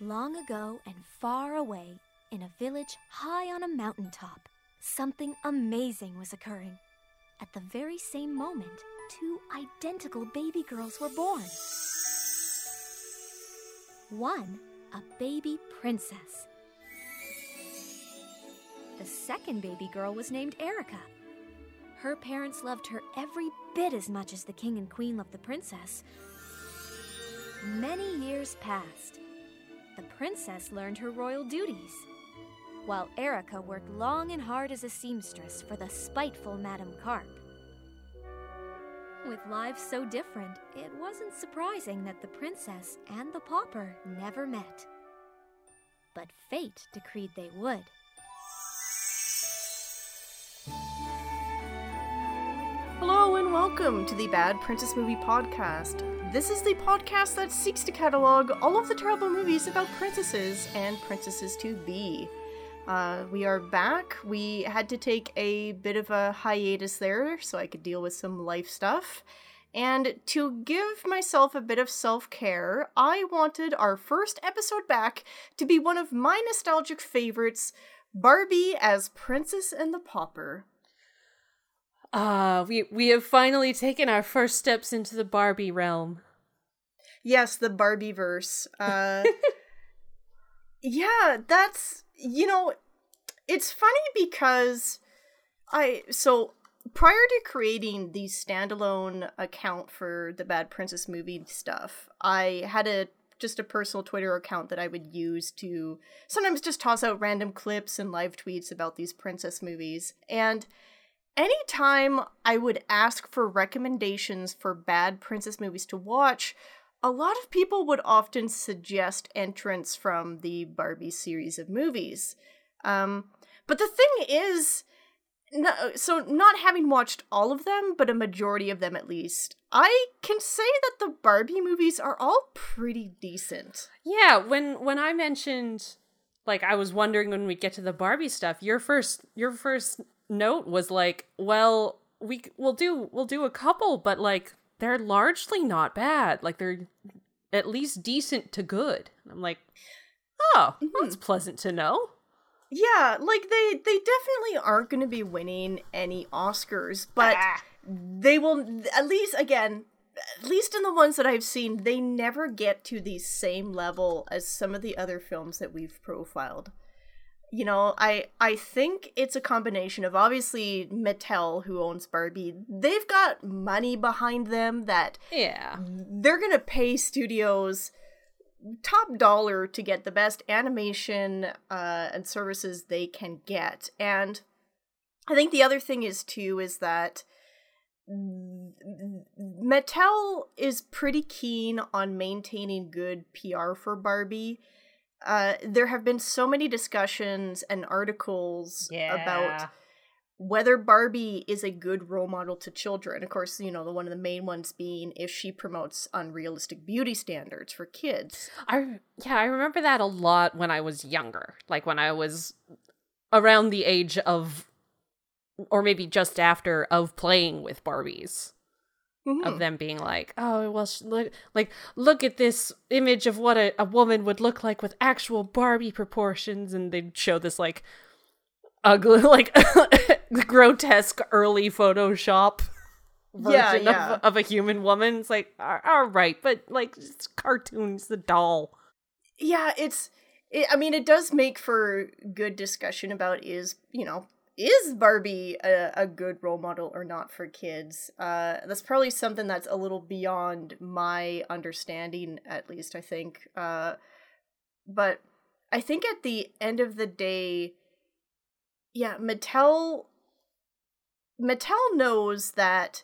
Long ago and far away, in a village high on a mountaintop, something amazing was occurring. At the very same moment, two identical baby girls were born. One, a baby princess. The second baby girl was named Erica. Her parents loved her every bit as much as the king and queen loved the princess. Many years passed. The princess learned her royal duties, while Erica worked long and hard as a seamstress for the spiteful Madame Carp. With lives so different, it wasn't surprising that the princess and the pauper never met. But fate decreed they would. Welcome to the Bad Princess Movie Podcast. This is the podcast that seeks to catalog all of the terrible movies about princesses and princesses to be. Uh, we are back. We had to take a bit of a hiatus there so I could deal with some life stuff. And to give myself a bit of self care, I wanted our first episode back to be one of my nostalgic favorites Barbie as Princess and the Pauper. Ah, we we have finally taken our first steps into the Barbie realm. Yes, the Barbie verse. Uh, yeah, that's you know, it's funny because I so prior to creating the standalone account for the Bad Princess movie stuff, I had a just a personal Twitter account that I would use to sometimes just toss out random clips and live tweets about these princess movies. And anytime I would ask for recommendations for bad princess movies to watch, a lot of people would often suggest entrants from the Barbie series of movies. Um, but the thing is, no, so not having watched all of them, but a majority of them at least, I can say that the Barbie movies are all pretty decent. Yeah, when when I mentioned like I was wondering when we get to the Barbie stuff, your first your first note was like, well, we we'll do we'll do a couple, but like they're largely not bad. Like they're at least decent to good. And I'm like, oh, mm-hmm. that's pleasant to know. Yeah, like they they definitely aren't going to be winning any Oscars, but ah. they will at least again, at least in the ones that I've seen, they never get to the same level as some of the other films that we've profiled you know i i think it's a combination of obviously mattel who owns barbie they've got money behind them that yeah. they're gonna pay studios top dollar to get the best animation uh, and services they can get. And i think the other thing is too is that mattel is pretty keen on maintaining good pr for barbie uh, there have been so many discussions and articles yeah. about whether Barbie is a good role model to children. Of course, you know, the one of the main ones being if she promotes unrealistic beauty standards for kids. I yeah, I remember that a lot when I was younger. Like when I was around the age of or maybe just after of playing with Barbies mm-hmm. of them being like, "Oh, well, look, like look at this image of what a, a woman would look like with actual Barbie proportions," and they'd show this like ugly, like grotesque early Photoshop version yeah, yeah. Of, of, a human woman. It's like, all right, but like it's cartoons, the doll. Yeah, it's. It, I mean, it does make for good discussion about is you know is Barbie a, a good role model or not for kids? Uh, that's probably something that's a little beyond my understanding, at least, I think. Uh, but I think at the end of the day, yeah, Mattel Mattel knows that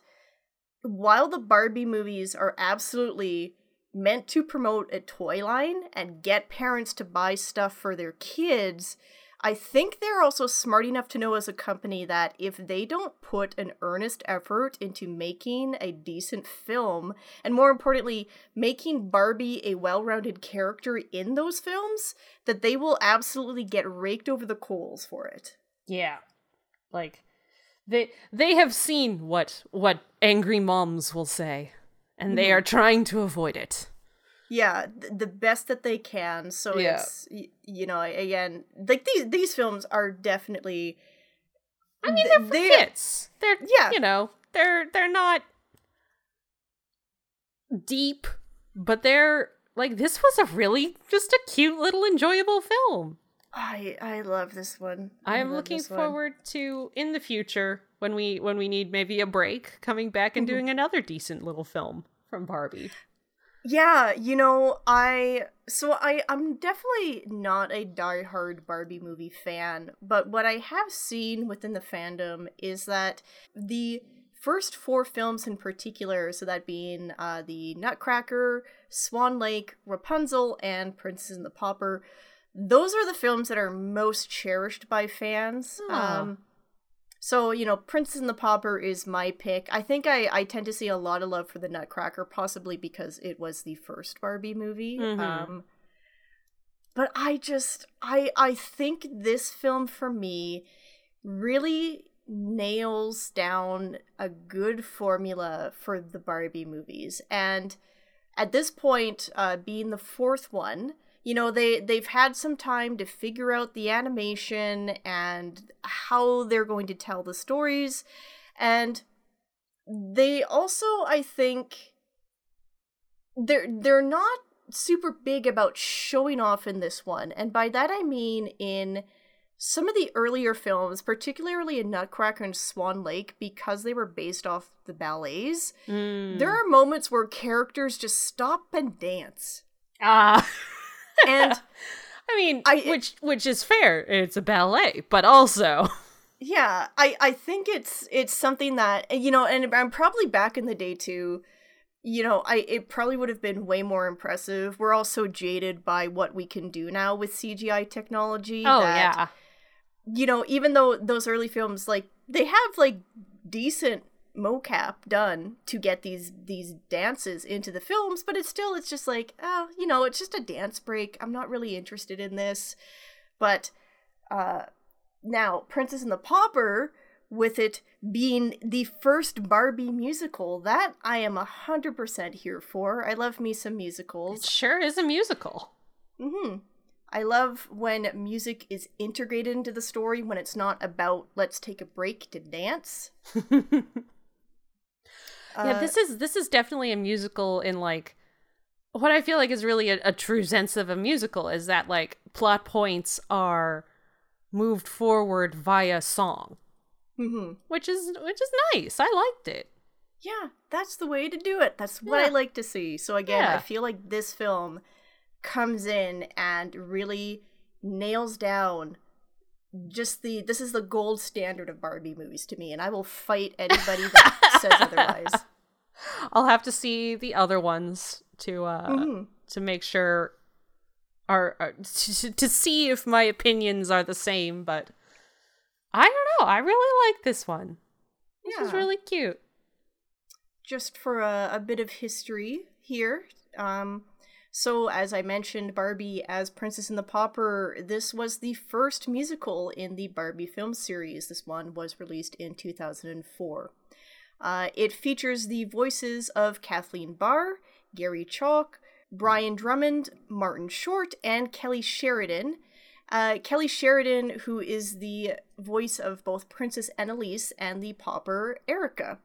while the Barbie movies are absolutely meant to promote a toy line and get parents to buy stuff for their kids, I think they're also smart enough to know as a company that if they don't put an earnest effort into making a decent film, and more importantly, making Barbie a well rounded character in those films, that they will absolutely get raked over the coals for it. Yeah. Like, they they have seen what what angry moms will say and mm-hmm. they are trying to avoid it yeah th- the best that they can so Yeah. it's y- you know again like these these films are definitely I mean, they're for they- kids. They're Yeah. you know, they're they're not deep, but they're like this was a really just a cute little enjoyable film. i i love this one I am looking this one. forward to in the future when we when we need maybe a break coming back and Mhm. doing another decent little film from Barbie. Yeah, you know, I so I I'm definitely not a diehard Barbie movie fan, but what I have seen within the fandom is that the first four films in particular, so that being uh, the Nutcracker, Swan Lake, Rapunzel, and Princess and the Pauper, those are the films that are most cherished by fans. Ah. Um, so, you know, Princess and the Pauper is my pick. I think I, I tend to see a lot of love for the Nutcracker, possibly because it was the first Barbie movie. Mhm. Um, but I just I I think this film for me really nails down a good formula for the Barbie movies. And at this point, uh, being the fourth one, you know they they've had some time to figure out the animation and how they're going to tell the stories and they also i think they're they're not super big about showing off in this one and by that i mean in some of the earlier films particularly in nutcracker and swan lake because they were based off the ballets Mm. there are moments where characters just stop and dance ah. and I mean, I- which which is fair. It's a ballet, but also yeah i i think it's it's something that you know and i'm probably back in the day too you know i it probably would have been way more impressive we're all so jaded by what we can do now with cgi technology oh that, yeah. you know even though those early films like they have like decent mocap done to get these these dances into the films but it's still it's just like oh you know it's just a dance break i'm not really interested in this but uh now princess and the pauper with it being the first barbie musical that i am a hundred percent here for i love me some musicals. It sure is a musical. Mm-hmm. I love when music is integrated into the story when it's not about let's take a break to dance. yeah, Uh, this is this is definitely a musical in like what I feel like is really a, a true sense of a musical is that like plot points are moved forward via song, mhm. which is which is nice. I liked it. Yeah, that's the way to do it. That's what I like to see. So again, I feel like this film comes in and really nails down just the this is the gold standard of Barbie movies to me and I will fight anybody that says otherwise. I'll have to see the other ones to uh Mhm. to make sure are, are to, to see if my opinions are the same, but I don't know. I really like this one. This is really cute. just for a, a bit of history here. Um, so, as I mentioned, Barbie as Princess and the Pauper, this was the first musical in the Barbie film series. This one was released in 2004. Uh, it features the voices of Kathleen Barr, Gary Chalk, Brian Drummond, Martin Short, and Kelly Sheridan. Uh, Kelly Sheridan, who is the voice of both Princess Annalise and the Pauper Erica.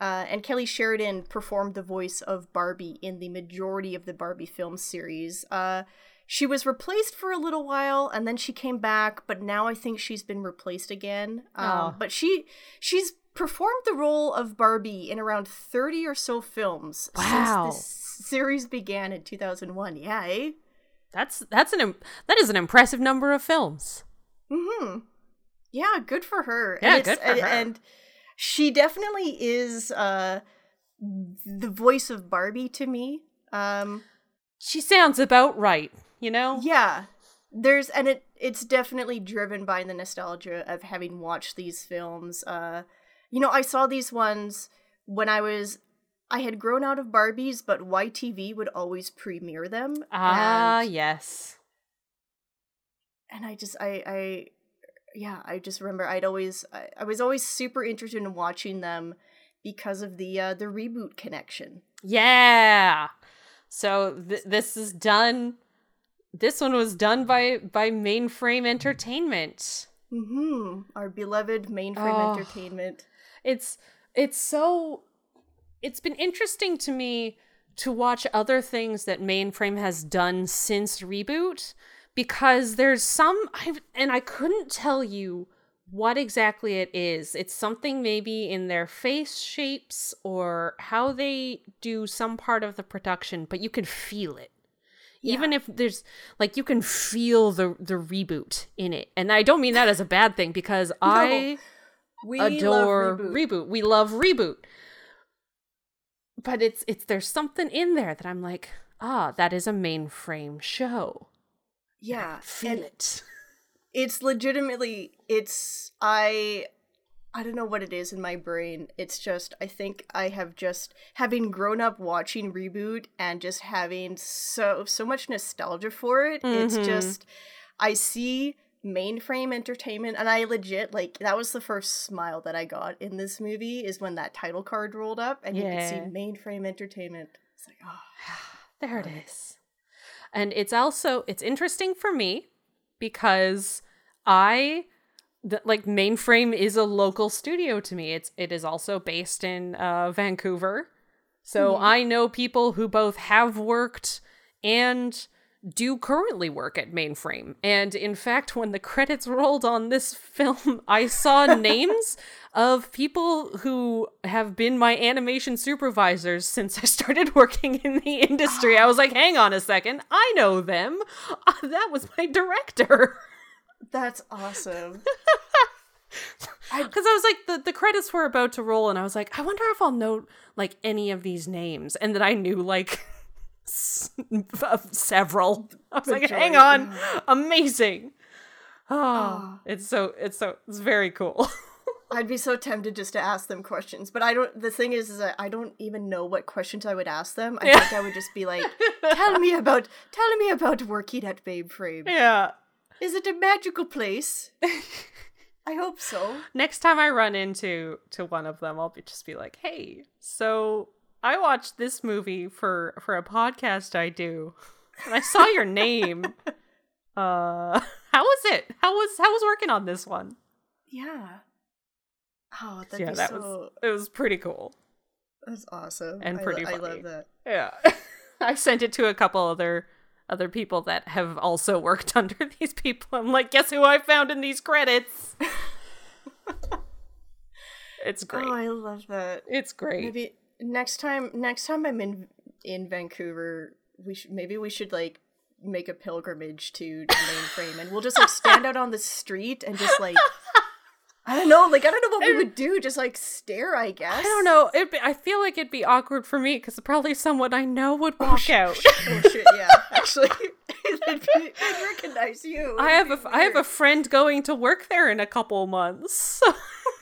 Uh, and Kelly Sheridan performed the voice of Barbie in the majority of the Barbie film series. Uh, she was replaced for a little while, and then she came back, but now I think she's been replaced again. Um, Aw. but she she's performed the role of Barbie in around thirty or so films Wow. since this series began in two thousand one. Yeah, eh? That's that's an that is an impressive number of films. Hmm. Yeah, good for her. Yeah, and good for and, her. And she definitely is uh the voice of Barbie to me. Um She sounds about right, you know? yeah. There's and it it's definitely driven by the nostalgia of having watched these films. Uh you know, I saw these ones when I was I had grown out of Barbies, but YTV would always premiere them. Ah, and- yes. and I just I I yeah I just remember I'd always I, I was always super interested in watching them because of the uh, the reboot connection. Yeah. So th- this is done. This one was done by by Mainframe Entertainment. Mm-hmm. Our beloved mainframe Oh. entertainment. It's it's so it's been interesting to me to watch other things that Mainframe has done since reboot because there's some I've, and I couldn't tell you what exactly it is. It's something maybe in their face shapes or how they do some part of the production, but you can feel it. Even if there's like you can feel the the reboot in it. And I don't mean that as a bad thing because I We adore reboot. reboot. We love reboot. But it's it's there's something in there that I'm like, ah, that is a mainframe show. yeah, Feel it. it's legitimately it's I I don't know what it is in my brain. It's just I think I have just having grown up watching reboot and just having so so much nostalgia for it. It's Mhm. just I see mainframe entertainment and I legit like that was the first smile that I got in this movie is when that title card rolled up and you could see mainframe entertainment. It's like oh There it is. And it's also it's interesting for me because I th- like mainframe is a local studio to me. It's it is also based in uh, Vancouver. So I know people who both have worked and do currently work at mainframe. And in fact, when the credits rolled on this film, I saw names of people who have been my animation supervisors since I started working in the industry. I was like, hang on a second, I know them. Uh, that was my director. that's awesome. Because I was like, the, the credits were about to roll, and I was like, I wonder if I'll know like any of these names. And then I knew like several. I was like, hang on, amazing. Oh, Ah. it's so it's so it's very cool. I'd be so tempted just to ask them questions, but I don't. The thing is, is that I don't even know what questions I would ask them. I Yeah. think I would just be like, "Tell me about, tell me about working at Mainframe. yeah. Is it a magical place? I hope so. Next time I run into to one of them, I'll be just be like, "Hey, so I watched this movie for for a podcast I do, and I saw your name. Uh, how was it? How was how was working on this one? Yeah. Oh, that'd yeah, be that so. was it was pretty cool. That's awesome. and I, pretty lo- I funny. love that. Yeah, I sent it to a couple other other people that have also worked under these people. I'm like, guess who I found in these credits? it's great. Oh, I love that. it's great. Maybe next time, next time I'm in in Vancouver, we should maybe we should like make a pilgrimage to the mainframe, and we'll just like stand out on the street and just like I don't know, like I don't know what we would do, just like stare, I guess. I don't know. It. I feel like it'd be awkward for me because probably someone I know would oh, walk out. Oh shit, yeah. Actually, they'd recognize you. I have a It'd I have a friend going to work there in a couple months.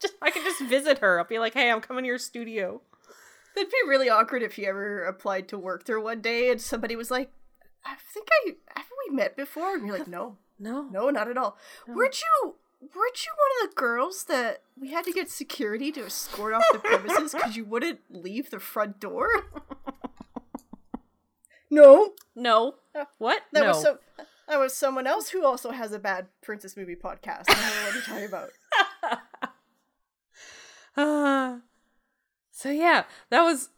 So I can just I can just visit her. I'll be like, hey, I'm coming to your studio. That'd be really awkward if you ever applied to work there one day and somebody was like, "I think I haven't we met before?" And you're like, "No, No, no, not at all." Weren't you? Weren't you one of the girls that we had to get security to escort off the premises because you wouldn't leave the front door? no, no. Uh, What? that no. was so. That was someone else who also has a bad princess movie podcast. I don't know what you're talking about. Uh, so yeah, that was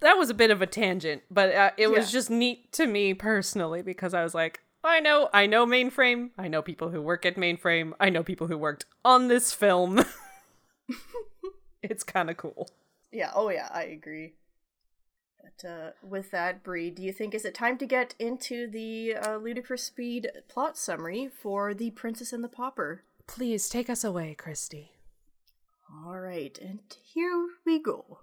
that was a bit of a tangent, but uh, it was Yeah. just neat to me personally because I was like, I know, I know mainframe. I know people who work at mainframe. I know people who worked on this film. it's kind of cool. Yeah, oh yeah, I agree. But uh, with that, Bree, do you think is it time to get into the uh, ludicrous speed plot summary for The Princess and the Pauper? Please take us away, Christy. All right, and here we go.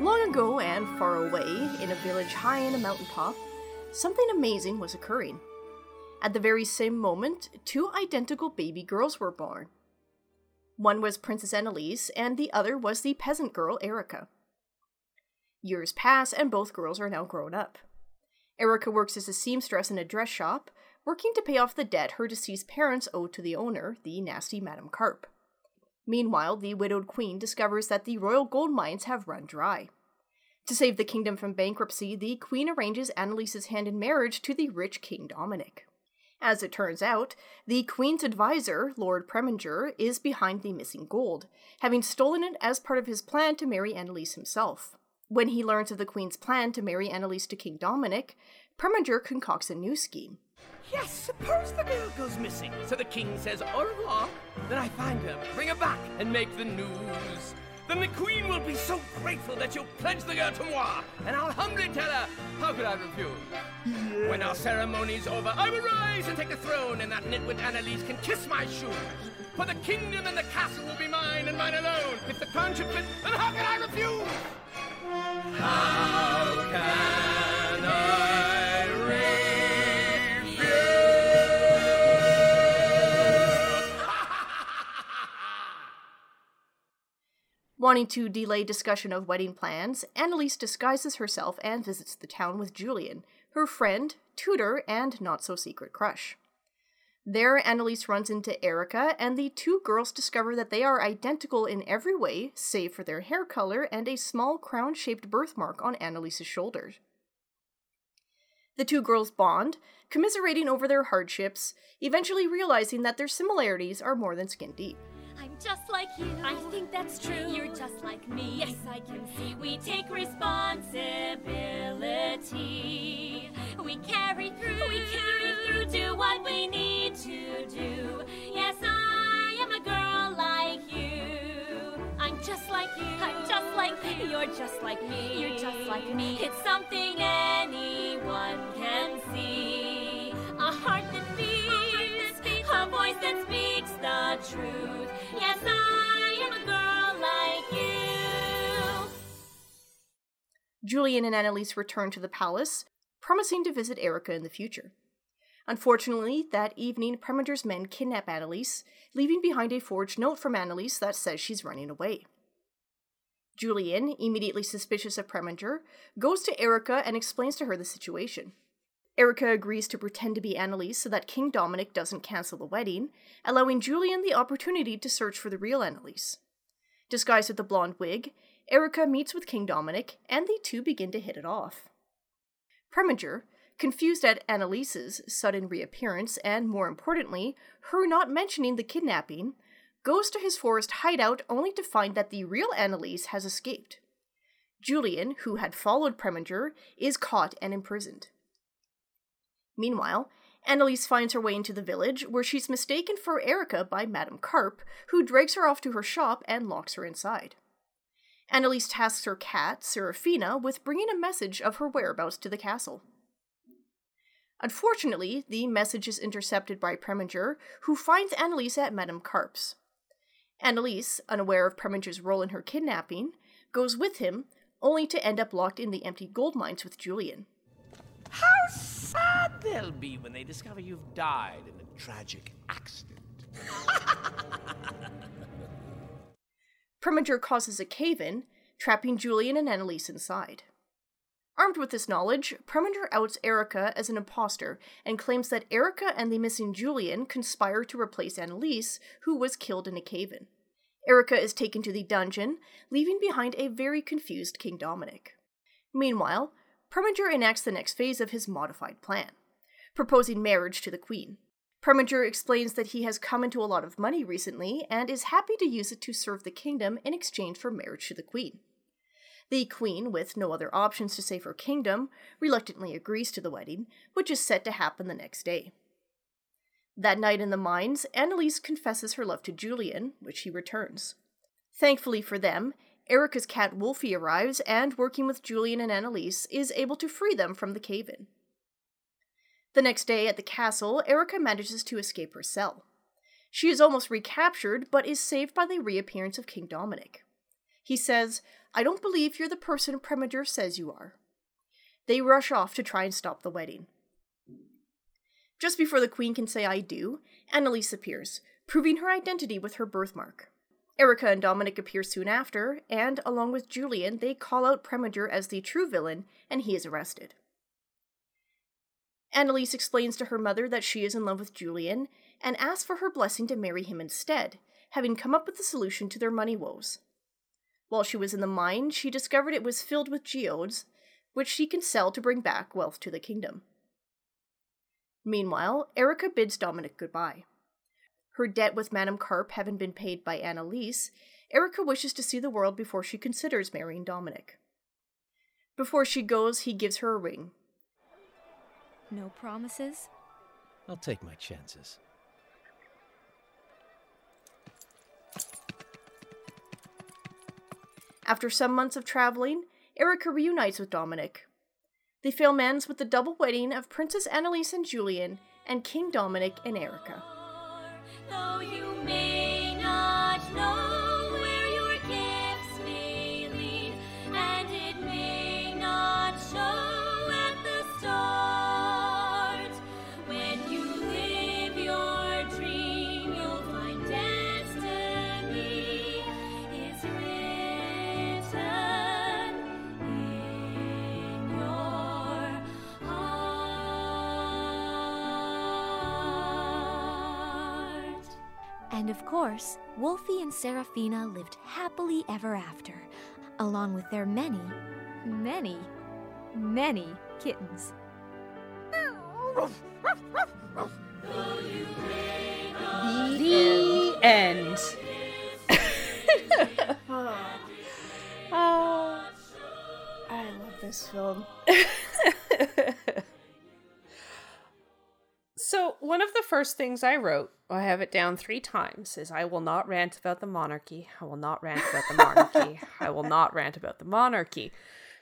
Long ago and far away, in a village high in a mountain mountaintop, something amazing was occurring. At the very same moment, two identical baby girls were born. One was Princess Annalise, and the other was the peasant girl Erica. Years pass, and both girls are now grown up. Erica works as a seamstress in a dress shop, working to pay off the debt her deceased parents owed to the owner, the nasty Madame Carp. Meanwhile, the widowed queen discovers that the royal gold mines have run dry. To save the kingdom from bankruptcy, the queen arranges Annalise's hand in marriage to the rich King Dominic. As it turns out, the queen's advisor, Lord Preminger, is behind the missing gold, having stolen it as part of his plan to marry Annalise himself. When he learns of the queen's plan to marry Annalise to King Dominic, Preminger concocts a new scheme. Yes, suppose the girl goes missing. So the king says au revoir. Then I find her, bring her back, and make the news. Then the queen will be so grateful that she'll pledge the girl to moi, and I'll humbly tell her, how could I refuse? Yes. When our ceremony's over, I will rise and take the throne, and that nitwit Annalise can kiss my shoes. For the kingdom and the castle will be mine and mine alone. If the crown should fit, then how can I refuse? How can Wanting to delay discussion of wedding plans, Annalise disguises herself and visits the town with Julian, her friend, tutor, and not so secret crush. There, Annalise runs into Erica, and the two girls discover that they are identical in every way, save for their hair color and a small crown shaped birthmark on Annalise's shoulders. The two girls bond, commiserating over their hardships, eventually realizing that their similarities are more than skin deep. I'm just like you. I think that's true. You're just like me. Yes, I can see. We take responsibility. We carry through. We carry through. Do what we need to do. Yes, I am a girl like you. I'm just like you. I'm just like you. You're just like me. You're just like me. It's something anyone can see. A heart that beats. A, heart that beats. a voice that speaks the truth. Julian and Annalise return to the palace, promising to visit Erica in the future. Unfortunately, that evening, Preminger's men kidnap Annalise, leaving behind a forged note from Annalise that says she's running away. Julian, immediately suspicious of Preminger, goes to Erica and explains to her the situation. Erica agrees to pretend to be Annalise so that King Dominic doesn't cancel the wedding, allowing Julian the opportunity to search for the real Annalise. Disguised with a blonde wig, Erica meets with King Dominic, and the two begin to hit it off. Preminger, confused at Annalise's sudden reappearance and, more importantly, her not mentioning the kidnapping, goes to his forest hideout only to find that the real Annalise has escaped. Julian, who had followed Preminger, is caught and imprisoned. Meanwhile, Annalise finds her way into the village, where she's mistaken for Erica by Madame Carp, who drags her off to her shop and locks her inside. Annalise tasks her cat, Serafina, with bringing a message of her whereabouts to the castle. Unfortunately, the message is intercepted by Preminger, who finds Annalise at Madame Carp's. Annalise, unaware of Preminger's role in her kidnapping, goes with him, only to end up locked in the empty gold mines with Julian. How sad they'll be when they discover you've died in a tragic accident. Preminger causes a cave in, trapping Julian and Annalise inside. Armed with this knowledge, Preminger outs Erica as an impostor and claims that Erica and the missing Julian conspire to replace Annalise, who was killed in a cave in. Erica is taken to the dungeon, leaving behind a very confused King Dominic. Meanwhile, Preminger enacts the next phase of his modified plan, proposing marriage to the Queen. Preminger explains that he has come into a lot of money recently and is happy to use it to serve the kingdom in exchange for marriage to the Queen. The Queen, with no other options to save her kingdom, reluctantly agrees to the wedding, which is set to happen the next day. That night in the mines, Annalise confesses her love to Julian, which he returns. Thankfully for them, Erica's cat Wolfie arrives and, working with Julian and Annalise, is able to free them from the cave in. The next day at the castle, Erica manages to escape her cell. She is almost recaptured, but is saved by the reappearance of King Dominic. He says, I don't believe you're the person Preminger says you are. They rush off to try and stop the wedding. Just before the queen can say I do, Annalise appears, proving her identity with her birthmark. Erica and Dominic appear soon after, and along with Julian, they call out Preminger as the true villain, and he is arrested. Annalise explains to her mother that she is in love with Julian and asks for her blessing to marry him instead, having come up with the solution to their money woes. While she was in the mine, she discovered it was filled with geodes, which she can sell to bring back wealth to the kingdom. Meanwhile, Erica bids Dominic goodbye. Her debt with Madame Carp having been paid by Annalise, Erica wishes to see the world before she considers marrying Dominic. Before she goes, he gives her a ring. No promises? I'll take my chances. After some months of traveling, Erica reunites with Dominic. They film ends with the double wedding of Princess Annalise and Julian and King Dominic and Erica. And of course, Wolfie and Serafina lived happily ever after, along with their many, many, many kittens. First things I wrote, I have it down three times, is I will not rant about the monarchy. I will not rant about the monarchy. I will not rant about the monarchy.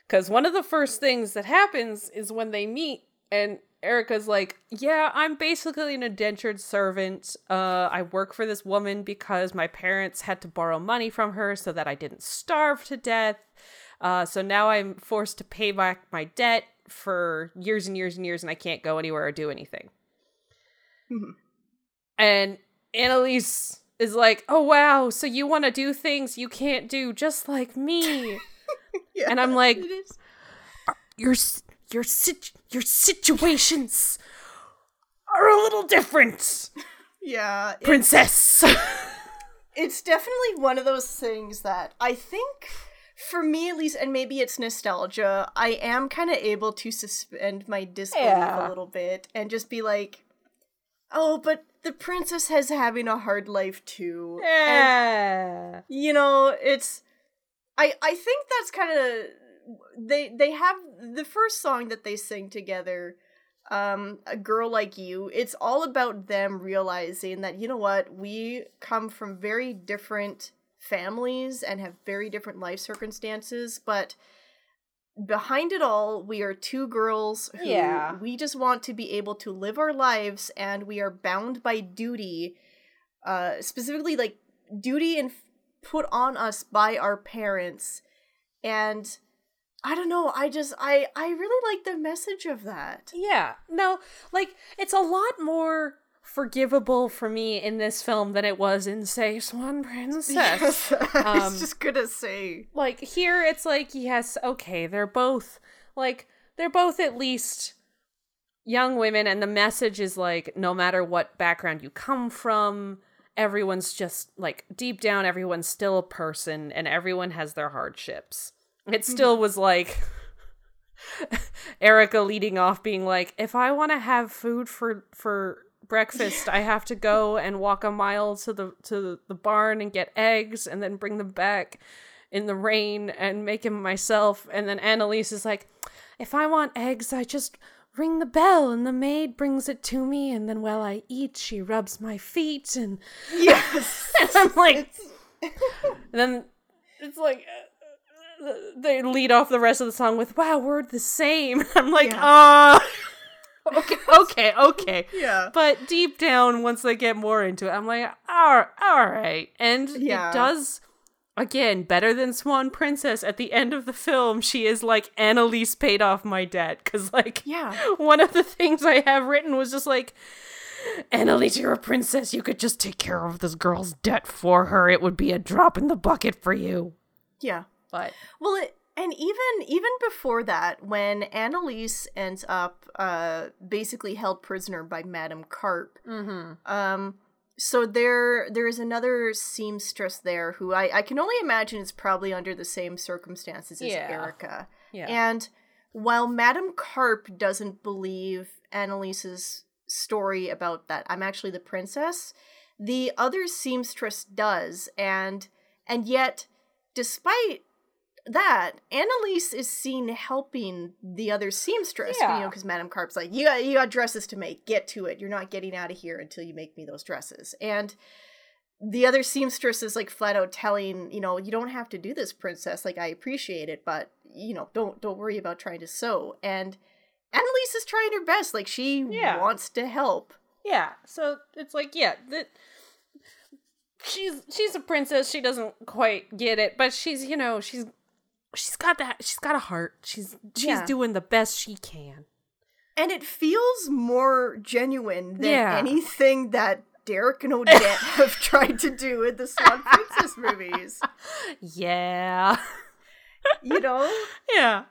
Because one of the first things that happens is when they meet, and Erica's like, Yeah, I'm basically an indentured servant. Uh, I work for this woman because my parents had to borrow money from her so that I didn't starve to death. Uh, so now I'm forced to pay back my debt for years and years and years, and I can't go anywhere or do anything. Mm-hmm. And Annalise is like, "Oh wow, so you want to do things you can't do just like me." and I'm like, uh, "Your your sit- your situations are a little different, Yeah, it- princess." it's definitely one of those things that I think, for me at least, and maybe it's nostalgia, I am kind of able to suspend my disbelief Yeah. a little bit and just be like, oh, but the princess has having a hard life too. And, yeah. you know, it's. I, I think that's kind of they they have the first song that they sing together um a girl like you it's all about them realizing that you know what we come from very different families and have very different life circumstances but behind it all we are two girls who Yeah. we just want to be able to live our lives and we are bound by duty uh specifically like duty and put on us by our parents and i don't know i just i i really like the message of that Yeah. No, like it's a lot more forgivable for me in this film than it was in say Swan Princess. Yes, I Um, was just gonna say. like here it's like yes okay they're both like they're both at least young women and the message is like no matter what background you come from everyone's just like deep down everyone's still a person and everyone has their hardships it still was like erica leading off being like if i want to have food for for breakfast i have to go and walk a mile to the to the barn and get eggs and then bring them back in the rain and make them myself. And then annalise is like if i want eggs i just ring the bell and the maid brings it to me. And then while i eat she rubs my feet. And Yes. and i'm like then it's like uh, they lead off the rest of the song with wow we're the same. I'm like uh okay okay okay yeah. but deep down once they get more into it i'm like all, all right and Yeah. it does again better than swan princess at the end of the film she is like annalise paid off my debt because like Yeah. one of the things i have written was just like annalise you're a princess you could just take care of this girl's debt for her it would be a drop in the bucket for you Yeah. but Well, it And even even before that, when Annalise ends up uh, basically held prisoner by Madame Carp, Mm-hmm. um, so there there is another seamstress there who I, I can only imagine is probably under the same circumstances as Yeah. Erica. Yeah. And while Madame Carp doesn't believe Annalise's story about that I'm actually the princess, the other seamstress does, and and yet, despite that, Annalise is seen helping the other seamstress. You know, because Madame Carp's like, you got you got dresses to make. Get to it. You're not getting out of here until you make me those dresses. And the other seamstress is like flat out telling, you know, you don't have to do this, princess. Like I appreciate it, but you know, don't don't worry about trying to sew. And Annalise is trying her best. Like she Yeah. wants to help. Yeah, so it's like yeah, that she's she's a princess. She doesn't quite get it, but she's you know she's she's got that she's got a heart. She's she's Yeah. doing the best she can. And it feels more genuine than Yeah. anything that Derek and Odette have tried to do in the Swan Princess movies. Yeah, You know? yeah,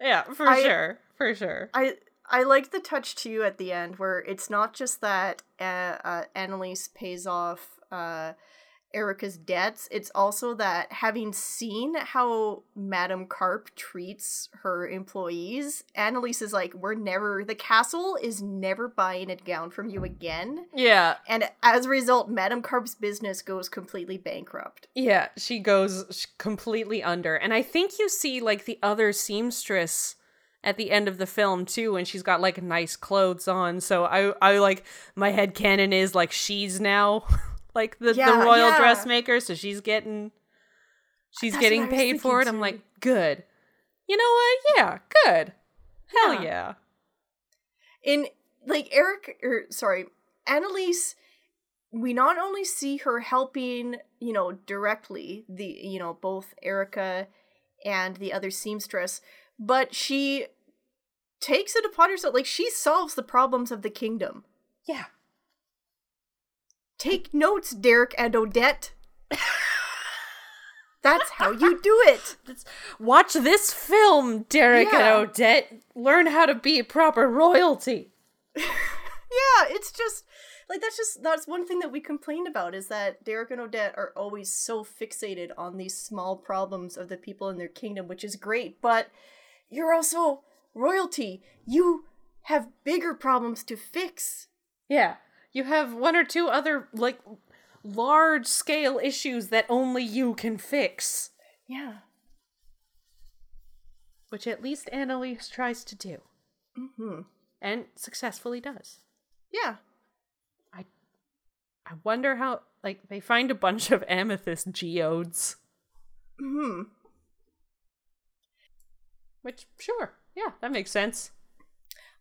yeah, for I- sure, for sure. I I like the touch too at the end where it's not just that uh, uh, Annalise pays off uh, Erica's debts. It's also that having seen how Madame Carp treats her employees, Annalise is like, "We're never. The castle is never buying a gown from you again." Yeah, And as a result, Madame Carp's business goes completely bankrupt. Yeah, she goes completely under. And I think you see like the other seamstress at the end of the film too and she's got like nice clothes on. So I I like my head canon is like she's now like the, Yeah, the royal yeah. dressmaker so she's getting she's That's getting what I was paid for it. thinking, I'm like, "Good." You know what? Yeah, good. Hell Yeah. yeah. in like Eric or sorry, Annalise we not only see her helping, you know, directly the you know, both Erica and the other seamstress, but she takes it upon herself like she solves the problems of the kingdom. Yeah. Take notes, Derek and Odette. That's how you do it. Watch this film, Derek Yeah. and Odette. Learn how to be proper royalty. Yeah, it's just like that's just that's one thing that we complain about is that Derek and Odette are always so fixated on these small problems of the people in their kingdom, which is great, but you're also royalty. You have bigger problems to fix. Yeah. You have one or two other like large scale issues that only you can fix, Yeah. which at least Annalise tries to do hmm and successfully does. Yeah. I wonder how like they find a bunch of amethyst geodes, Hmm. which sure, yeah, that makes sense.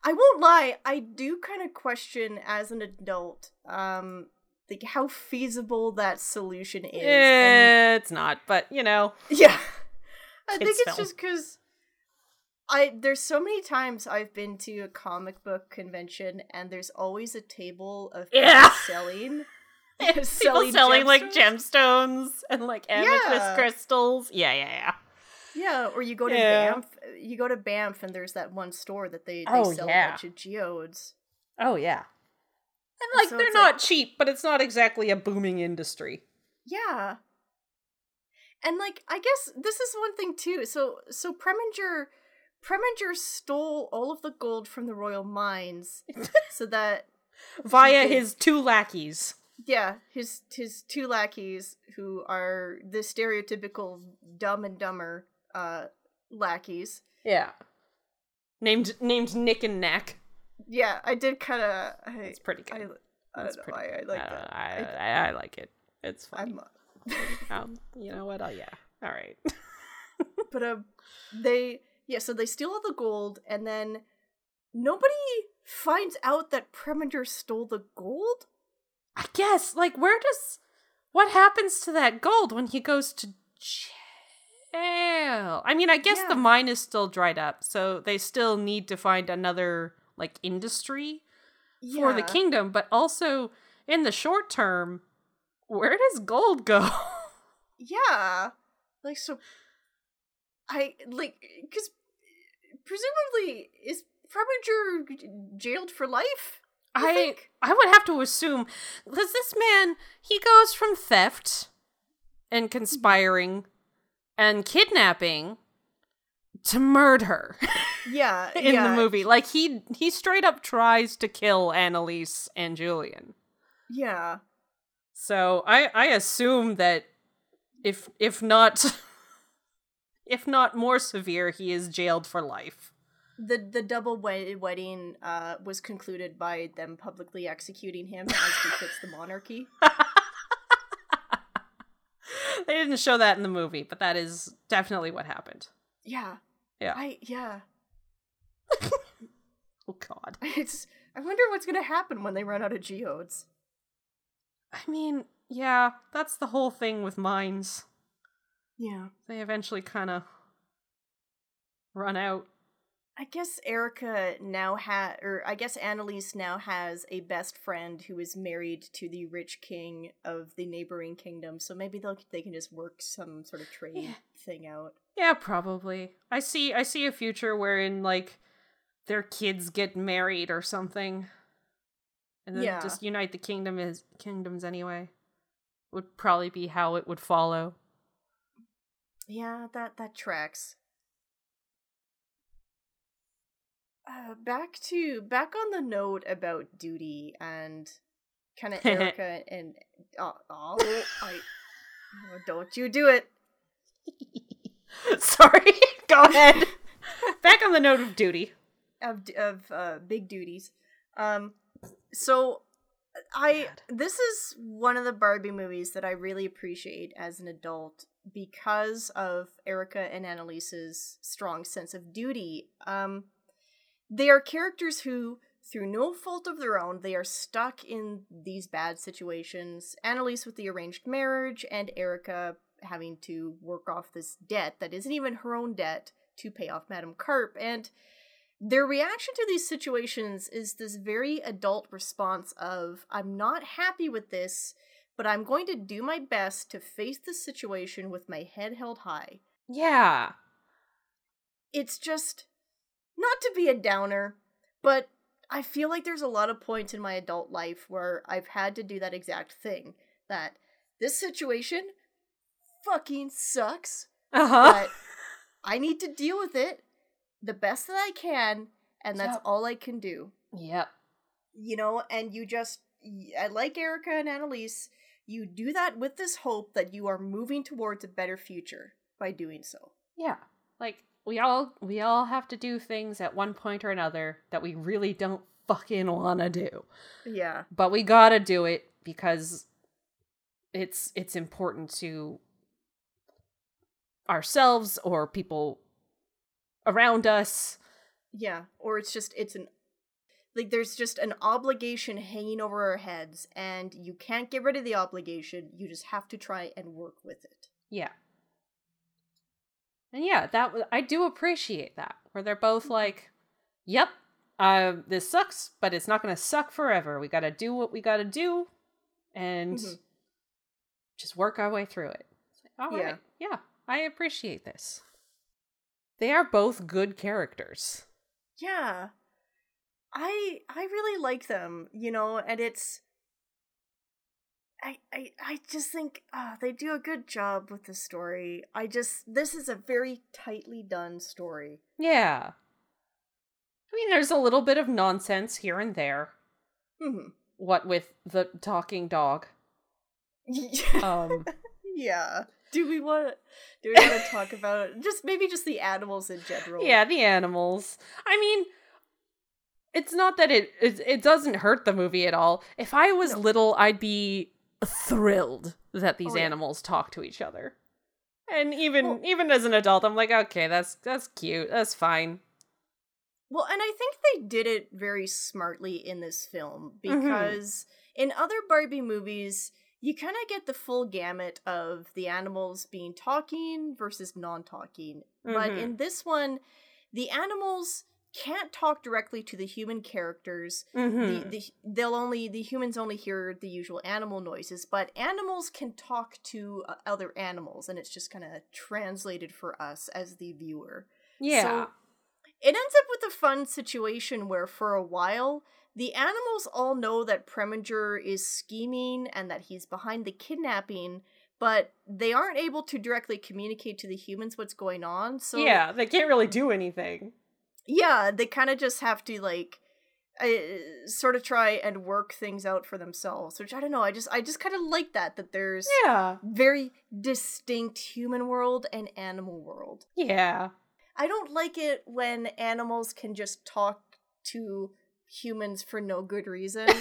I won't lie, I do kind of question as an adult, um, like how feasible that solution is. and- it's not, but you know, Yeah. I think it's film. just because I there's so many times I've been to a comic book convention and there's always a table of people Yeah. selling people selling like gemstones. gemstones and like amethyst Yeah. crystals. Yeah, yeah, yeah. Yeah, or you go to Yeah. Banff you go to Banff and there's that one store that they, they Oh, sell yeah. a bunch of geodes. Oh yeah. And like So they're not like- cheap, but it's not exactly a booming industry. Yeah. And like I guess this is one thing too. So so Preminger Preminger stole all of the gold from the royal mines so that Via did. his two lackeys. yeah, his his two lackeys who are the stereotypical dumb and dumber uh lackeys. Yeah. Named named Nick and Nack. Yeah, I did kind of It's pretty I, good. I That's don't know pretty why I like I, that. I, I, I, I like it. It's fun. I'm um, you know what? Oh yeah. All right. but um they yeah so they steal all the gold and then nobody finds out that Preminger stole the gold I guess like where does what happens to that gold when he goes to jail? I mean, I guess Yeah. the mine is still dried up, so they still need to find another like industry for the kingdom, but also in the short term, where does gold go? yeah like so I like because presumably is Frobisher jailed for life. I think? I would have to assume because this man he goes from theft and mm-hmm. conspiring and kidnapping to murder yeah in yeah, the movie. Like he he straight up tries to kill Annalise and Julian. Yeah, So I I assume that if if not if not more severe, he is jailed for life. the the double wed- wedding uh was concluded by them publicly executing him as the monarchy. they didn't show that in the movie, but that is definitely what happened. Yeah, Yeah. I yeah. Oh god. It's I wonder what's gonna happen when they run out of geodes. I mean, yeah, that's the whole thing with mines. Yeah. They eventually kind of run out. I guess Erica now had, or I guess Annalise now has a best friend who is married to the rich king of the neighboring kingdom. So maybe they'll they can just work some sort of trade Yeah. thing out. Yeah, probably. I see I see a future wherein like their kids get married or something. And then Yeah. just unite the kingdom is kingdoms anyway. Would probably be how it would follow. Yeah, that that tracks. Uh, back to back on the note about duty and kind of Erica and oh, oh I oh, don't you do it. Sorry. Go ahead. Back on the note of duty. of of uh, big duties. Um, so I this is one of the Barbie movies that I really appreciate as an adult because of Erica and Annalise's strong sense of duty. Um, they are characters who, through no fault of their own, they are stuck in these bad situations. Annalise with the arranged marriage, and Erica having to work off this debt that isn't even her own debt to pay off Madame Carp. And their reaction to these situations is this very adult response of, I'm not happy with this, but I'm going to do my best to face this situation with my head held high. Yeah. It's just not to be a downer, but I feel like there's a lot of points in my adult life where I've had to do that exact thing. That this situation fucking sucks, Uh-huh. but I need to deal with it the best that I can, and that's Yep. all I can do. Yep. You know, and you just, I like Erica and Annalise, you do that with this hope that you are moving towards a better future by doing so. Yeah. Like we all we all have to do things at one point or another that we really don't fucking want to do. Yeah. But we got to do it because it's it's important to ourselves or people around us. Yeah, or it's just it's an like there's just an obligation hanging over our heads and you can't get rid of the obligation. You just have to try and work with it. Yeah. And yeah, that I do appreciate that where they're both like, "Yep, uh, this sucks, but it's not going to suck forever. We got to do what we got to do, and Mhm. just work our way through it." All right, Yeah. yeah, I appreciate this. They are both good characters. Yeah. I I really like them, you know, and it's I I I just think uh, they do a good job with the story. I just this is a very tightly done story. Yeah. I mean, there's a little bit of nonsense here and there. Mhm. What with the talking dog. Um, yeah. Do we want to do we want to talk about just maybe just the animals in general? Yeah, the animals. I mean, it's not that it it, it doesn't hurt the movie at all. If I was No. little, I'd be thrilled that these Oh, yeah. animals talk to each other. And even Well- even as an adult, I'm like, okay, that's that's cute. That's fine. Well, and I think they did it very smartly in this film Mhm. because in other Barbie movies, you kind of get the full gamut of the animals being talking versus non talking. But in this one, the animals can't talk directly to the human characters. Mhm. The, the they'll only the humans only hear the usual animal noises, but animals can talk to uh, other animals, and it's just kind of translated for us as the viewer. yeah. So it ends up with a fun situation where, for a while, the animals all know that Preminger is scheming and that he's behind the kidnapping, but they aren't able to directly communicate to the humans what's going on. So yeah, they can't really do anything. Yeah, they kind of just have to like uh, sort of try and work things out for themselves. Which I don't know. I just I just kind of like that that there's Yeah. very distinct human world and animal world. Yeah. I don't like it when animals can just talk to humans for no good reason.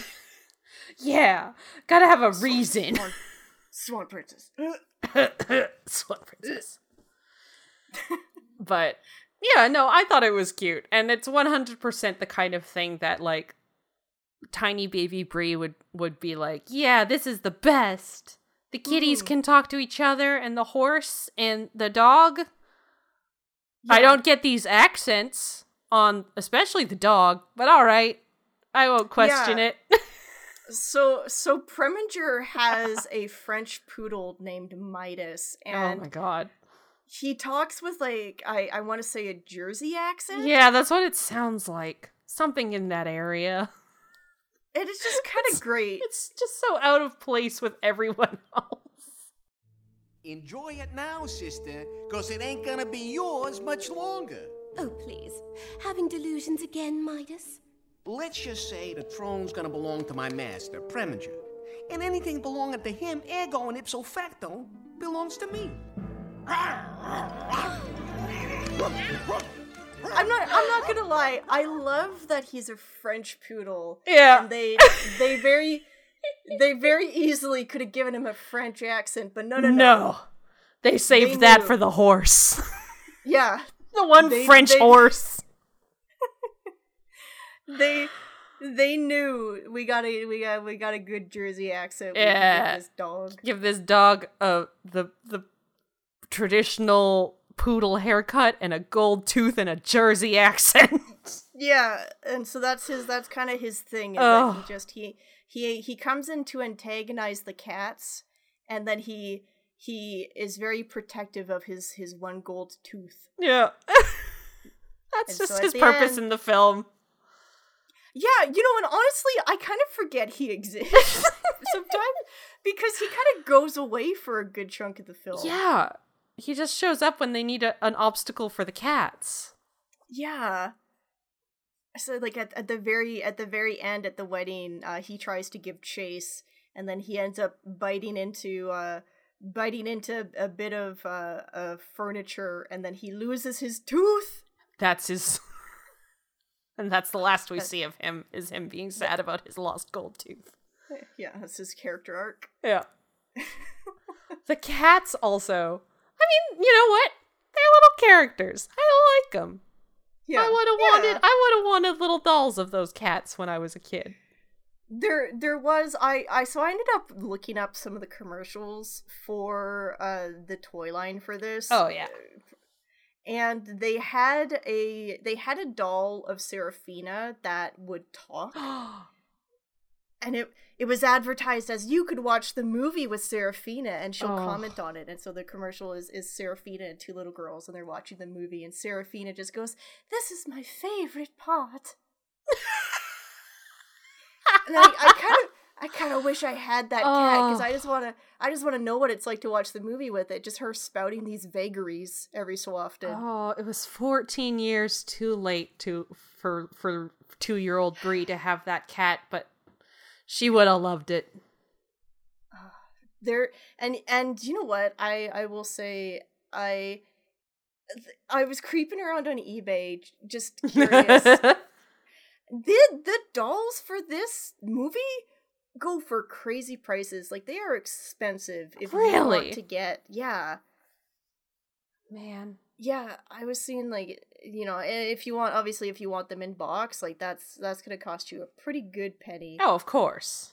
Yeah. Gotta have a reason. Swan, Swan princess. Swan princess. but yeah, no, I thought it was cute, and it's one hundred percent the kind of thing that like tiny baby Brie would would be like, yeah, this is the best. The kitties Mhm. can talk to each other, and the horse and the dog. I don't get these accents on, especially the dog, but all right, I won't question Yeah. it. So so Preminger has a French poodle named Midas, oh and my god. He talks with like I I want to say a Jersey accent. Yeah, that's what it sounds like. Something in that area. and it's just kind of great. It's just so out of place with everyone else. Enjoy it now, sister, because it ain't gonna be yours much longer. Oh, please. Having delusions again, Midas? Let's just say the throne's gonna belong to my master, Preminger. And anything belonging to him, ergo and ipso facto, belongs to me. I'm not I'm not gonna lie. I love that he's a French poodle. Yeah. And they they very they very easily could have given him a French accent, but no no no. No. They saved They that knew. for the horse. Yeah. the one They- French they- horse. They they knew we got a we got we got a good Jersey accent. We can give this dog. Give this dog a the the traditional poodle haircut and a gold tooth and a Jersey accent. Yeah, and so that's his that's kind of his thing that he just he he he comes in to antagonize the cats and then he he is very protective of his his one gold tooth. yeah. That's And just so his purpose end- in the film. Yeah, you know, and honestly, I kind of forget he exists sometimes because he kind of goes away for a good chunk of the film. Yeah. He just shows up when they need a, an obstacle for the cats. Yeah. So like at, at the very at the very end at the wedding, uh, he tries to give chase, and then he ends up biting into uh, biting into a bit of uh, of furniture, and then he loses his tooth. That's his And that's the last we see of him is him being sad about his lost gold tooth. Yeah, that's his character arc. Yeah. the cats also. I mean, you know what? They're little characters. I don't like them. Yeah, I would have yeah. wanted I would have wanted little dolls of those cats when I was a kid. There, there was I, I. So I ended up looking up some of the commercials for uh the toy line for this. Oh, yeah. and they had a they had a doll of Serafina that would talk, and it it was advertised as you could watch the movie with Serafina and she'll Oh. comment on it. And so the commercial is is Serafina and two little girls and they're watching the movie and Serafina just goes, "This is my favorite part." and I, I kind of I kind of wish I had that cat because Oh. I just want to I just want to know what it's like to watch the movie with it. Just her spouting these vagaries every so often. Oh, it was 14 years too late to for for 2-year-old Brie to have that cat, but she would have loved it. there and and you know what i i will say i i was creeping around on ebay just curious Did the dolls for this movie go for crazy prices like they are expensive if you Really? want to get yeah Man. yeah i was seeing like you know if you want obviously if you want them in box like that's that's gonna cost you a pretty good penny Oh, of course.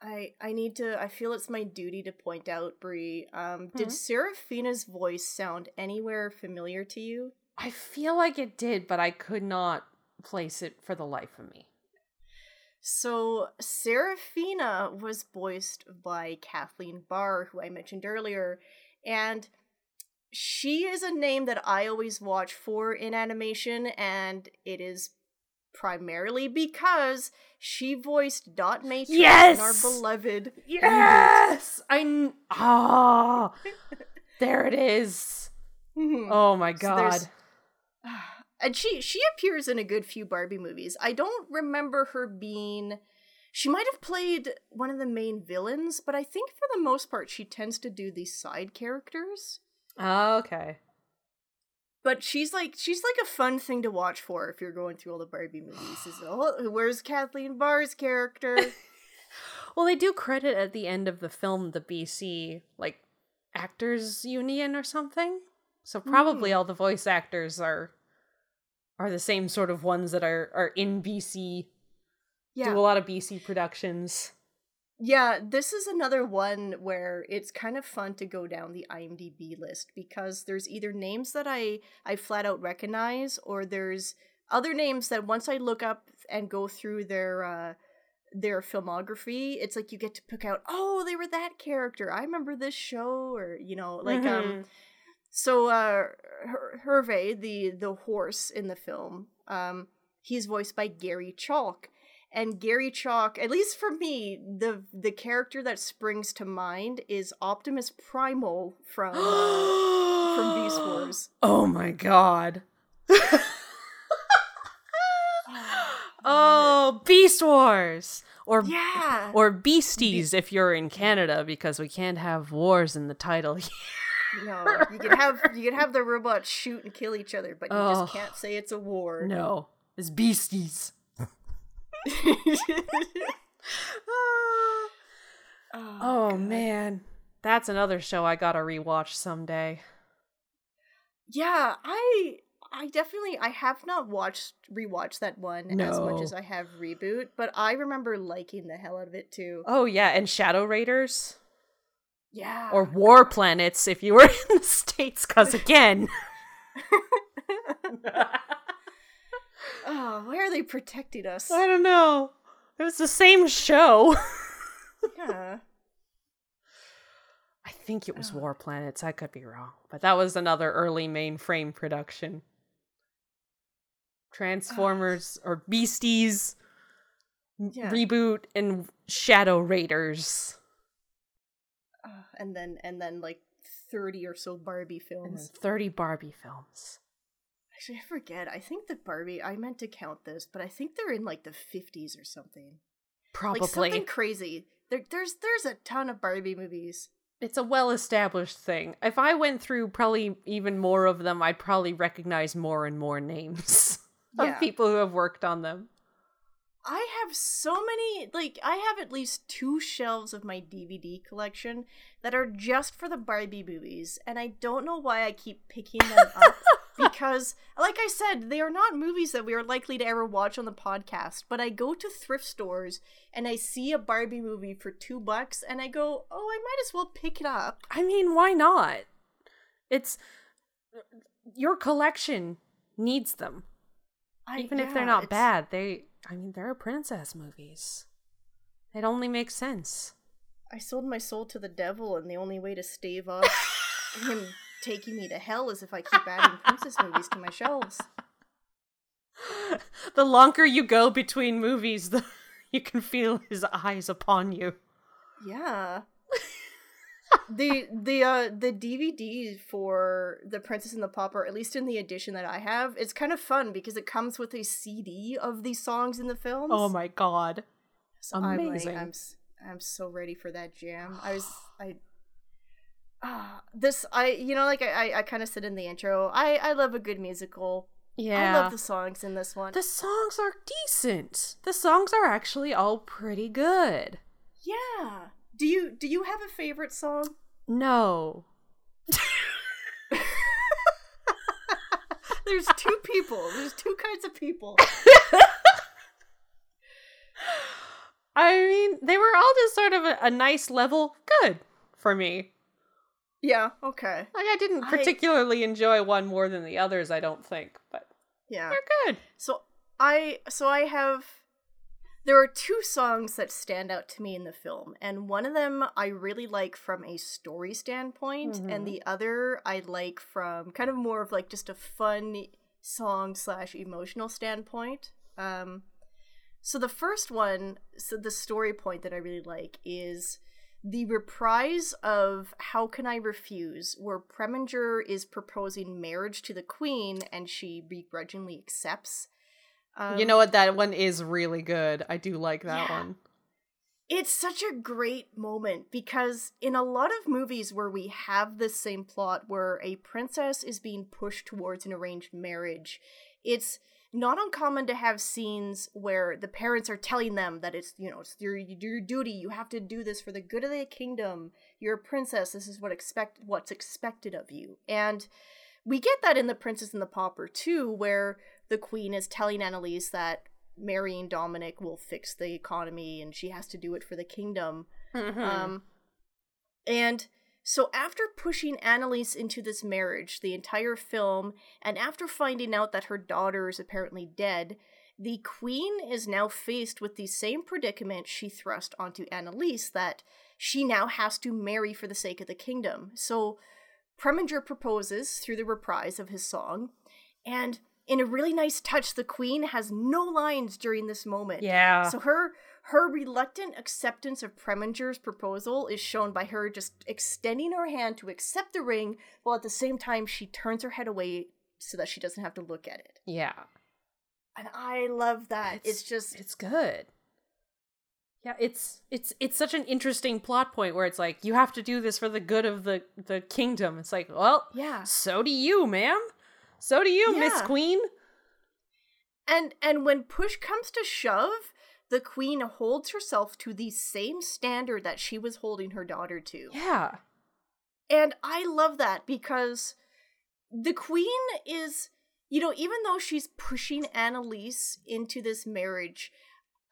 I I need to. I feel it's my duty to point out, Brie. Um, Hmm? did Serafina's voice sound anywhere familiar to you? I feel like it did, but I could not place it for the life of me. So Serafina was voiced by Kathleen Barr, who I mentioned earlier, and she is a name that I always watch for in animation, and it is primarily because she voiced Dot Matrix in our beloved Yes, I. Ah, there it is. Mhm. Oh my god. there's- and she she appears in a good few Barbie movies. I don't remember her being she might have played one of the main villains, but I think for the most part she tends to do these side characters. Oh, okay. But she's like she's like a fun thing to watch for if you're going through all the Barbie movies. Is oh, where's Kathleen Barr's character? Well, they do credit at the end of the film the BC like actors union or something. So probably mm. all the voice actors are are the same sort of ones that are are in BC. yeah. Do a lot of BC productions. Yeah, this is another one where it's kind of fun to go down the IMDb list because there's either names that I I flat out recognize or there's other names that once I look up and go through their uh their filmography, it's like you get to pick out, "Oh, they were that character. I remember this show." Or, you know, like um Mhm. so uh Her- Hervé, the the horse in the film, um he's voiced by Gary Chalk. And Gary Chalk, at least for me, the the character that springs to mind is Optimus Primal from uh, from Beast Wars. Oh my god. oh, Beast Wars. Or Yeah. or Beasties if you're in Canada because we can't have wars in the title here. No, you can have you can have the robots shoot and kill each other, but you Oh. just can't say it's a war. No, it's Beasties. Oh, oh man, that's another show I gotta rewatch someday. Yeah, I I definitely I have not watched rewatched that one as much as I have reboot, but I remember liking the hell out of it too. Oh yeah, and Shadow Raiders Yeah. or War Planets if you were in the states, cause again. oh, why are they protecting us? I don't know. It was the same show. yeah. I think it was War Planets. I could be wrong, but that was another early mainframe production. Transformers or Beasties Yeah. reboot and Shadow Raiders. Uh, and then and then like 30 or so Barbie films. 30 Barbie films. Actually, I forget. I think that Barbie, I meant to count this, but I think they're in like the 50s or something. Probably. Like something crazy. There, there's there's a ton of Barbie movies. it's a well established thing. If I went through probably even more of them, I'd probably recognize more and more names Yeah. of people who have worked on them. I have so many like I have at least two shelves of my DVD collection that are just for the Barbie movies and I don't know why I keep picking them up because like I said they are not movies that we are likely to ever watch on the podcast but I go to thrift stores and I see a Barbie movie for 2 bucks and I go oh I might as well pick it up. I mean, why not? It's your collection needs them. I- Even if they're not it's- bad, they I mean, they're princess movies. It only makes sense. I sold my soul to the devil, and the only way to stave off him taking me to hell is if I keep adding princess movies to my shelves. the longer you go between movies, the you can feel his eyes upon you. Yeah. the the uh the DVD for The Princess and the Pauper, at least in the edition that I have, it's kind of fun because it comes with a CD of these songs in the films. Oh my god. So I'm like, amazing. I'm I'm so ready for that jam. I was I ah this I you know like I I, I kind of said in the intro. I I love a good musical. Yeah. I love the songs in this one. the songs are decent. The songs are actually all pretty good. yeah. Do you do you have a favorite song? No. There's two people. There's two kinds of people. I mean, they were all just sort of a, a nice level good for me. Yeah, okay. Like I didn't I- particularly enjoy one more than the others, I don't think, but Yeah. they're good. So I so I have there are two songs that stand out to me in the film, and one of them I really like from a story standpoint, Mhm. and the other I like from kind of more of like just a fun song slash emotional standpoint. Um, so the first one, so the story point that I really like is the reprise of How Can I Refuse, where Preminger is proposing marriage to the queen and she begrudgingly accepts. Um, you know what? That one is really good. I do like that Yeah. one. it's such a great moment because in a lot of movies where we have this same plot where a princess is being pushed towards an arranged marriage, it's not uncommon to have scenes where the parents are telling them that it's you know it's your your duty you have to do this for the good of the kingdom. You're a princess. This is what expect what's expected of you. And we get that in the princess and the pauper too where the queen is telling annalise that marrying dominic will fix the economy and she has to do it for the kingdom. Mm-hmm. um, and so after pushing Annalise into this marriage the entire film, and after finding out that her daughter is apparently dead, the queen is now faced with the same predicament she thrust onto Annalise that she now has to marry for the sake of the kingdom. So Preminger proposes through the reprise of his song, and in a really nice touch, the queen has no lines during this moment. yeah. So her her reluctant acceptance of Preminger's proposal is shown by her just extending her hand to accept the ring, while at the same time she turns her head away so that she doesn't have to look at it. yeah. And I love that. It's, just it's good. Yeah, it's it's it's such an interesting plot point where it's like you have to do this for the good of the the kingdom. It's like, well, yeah. so do you, ma'am. So do you, Miss Queen. And and when push comes to shove, the queen holds herself to the same standard that she was holding her daughter to. Yeah. And I love that because the queen is, you know, even though she's pushing Annalise into this marriage,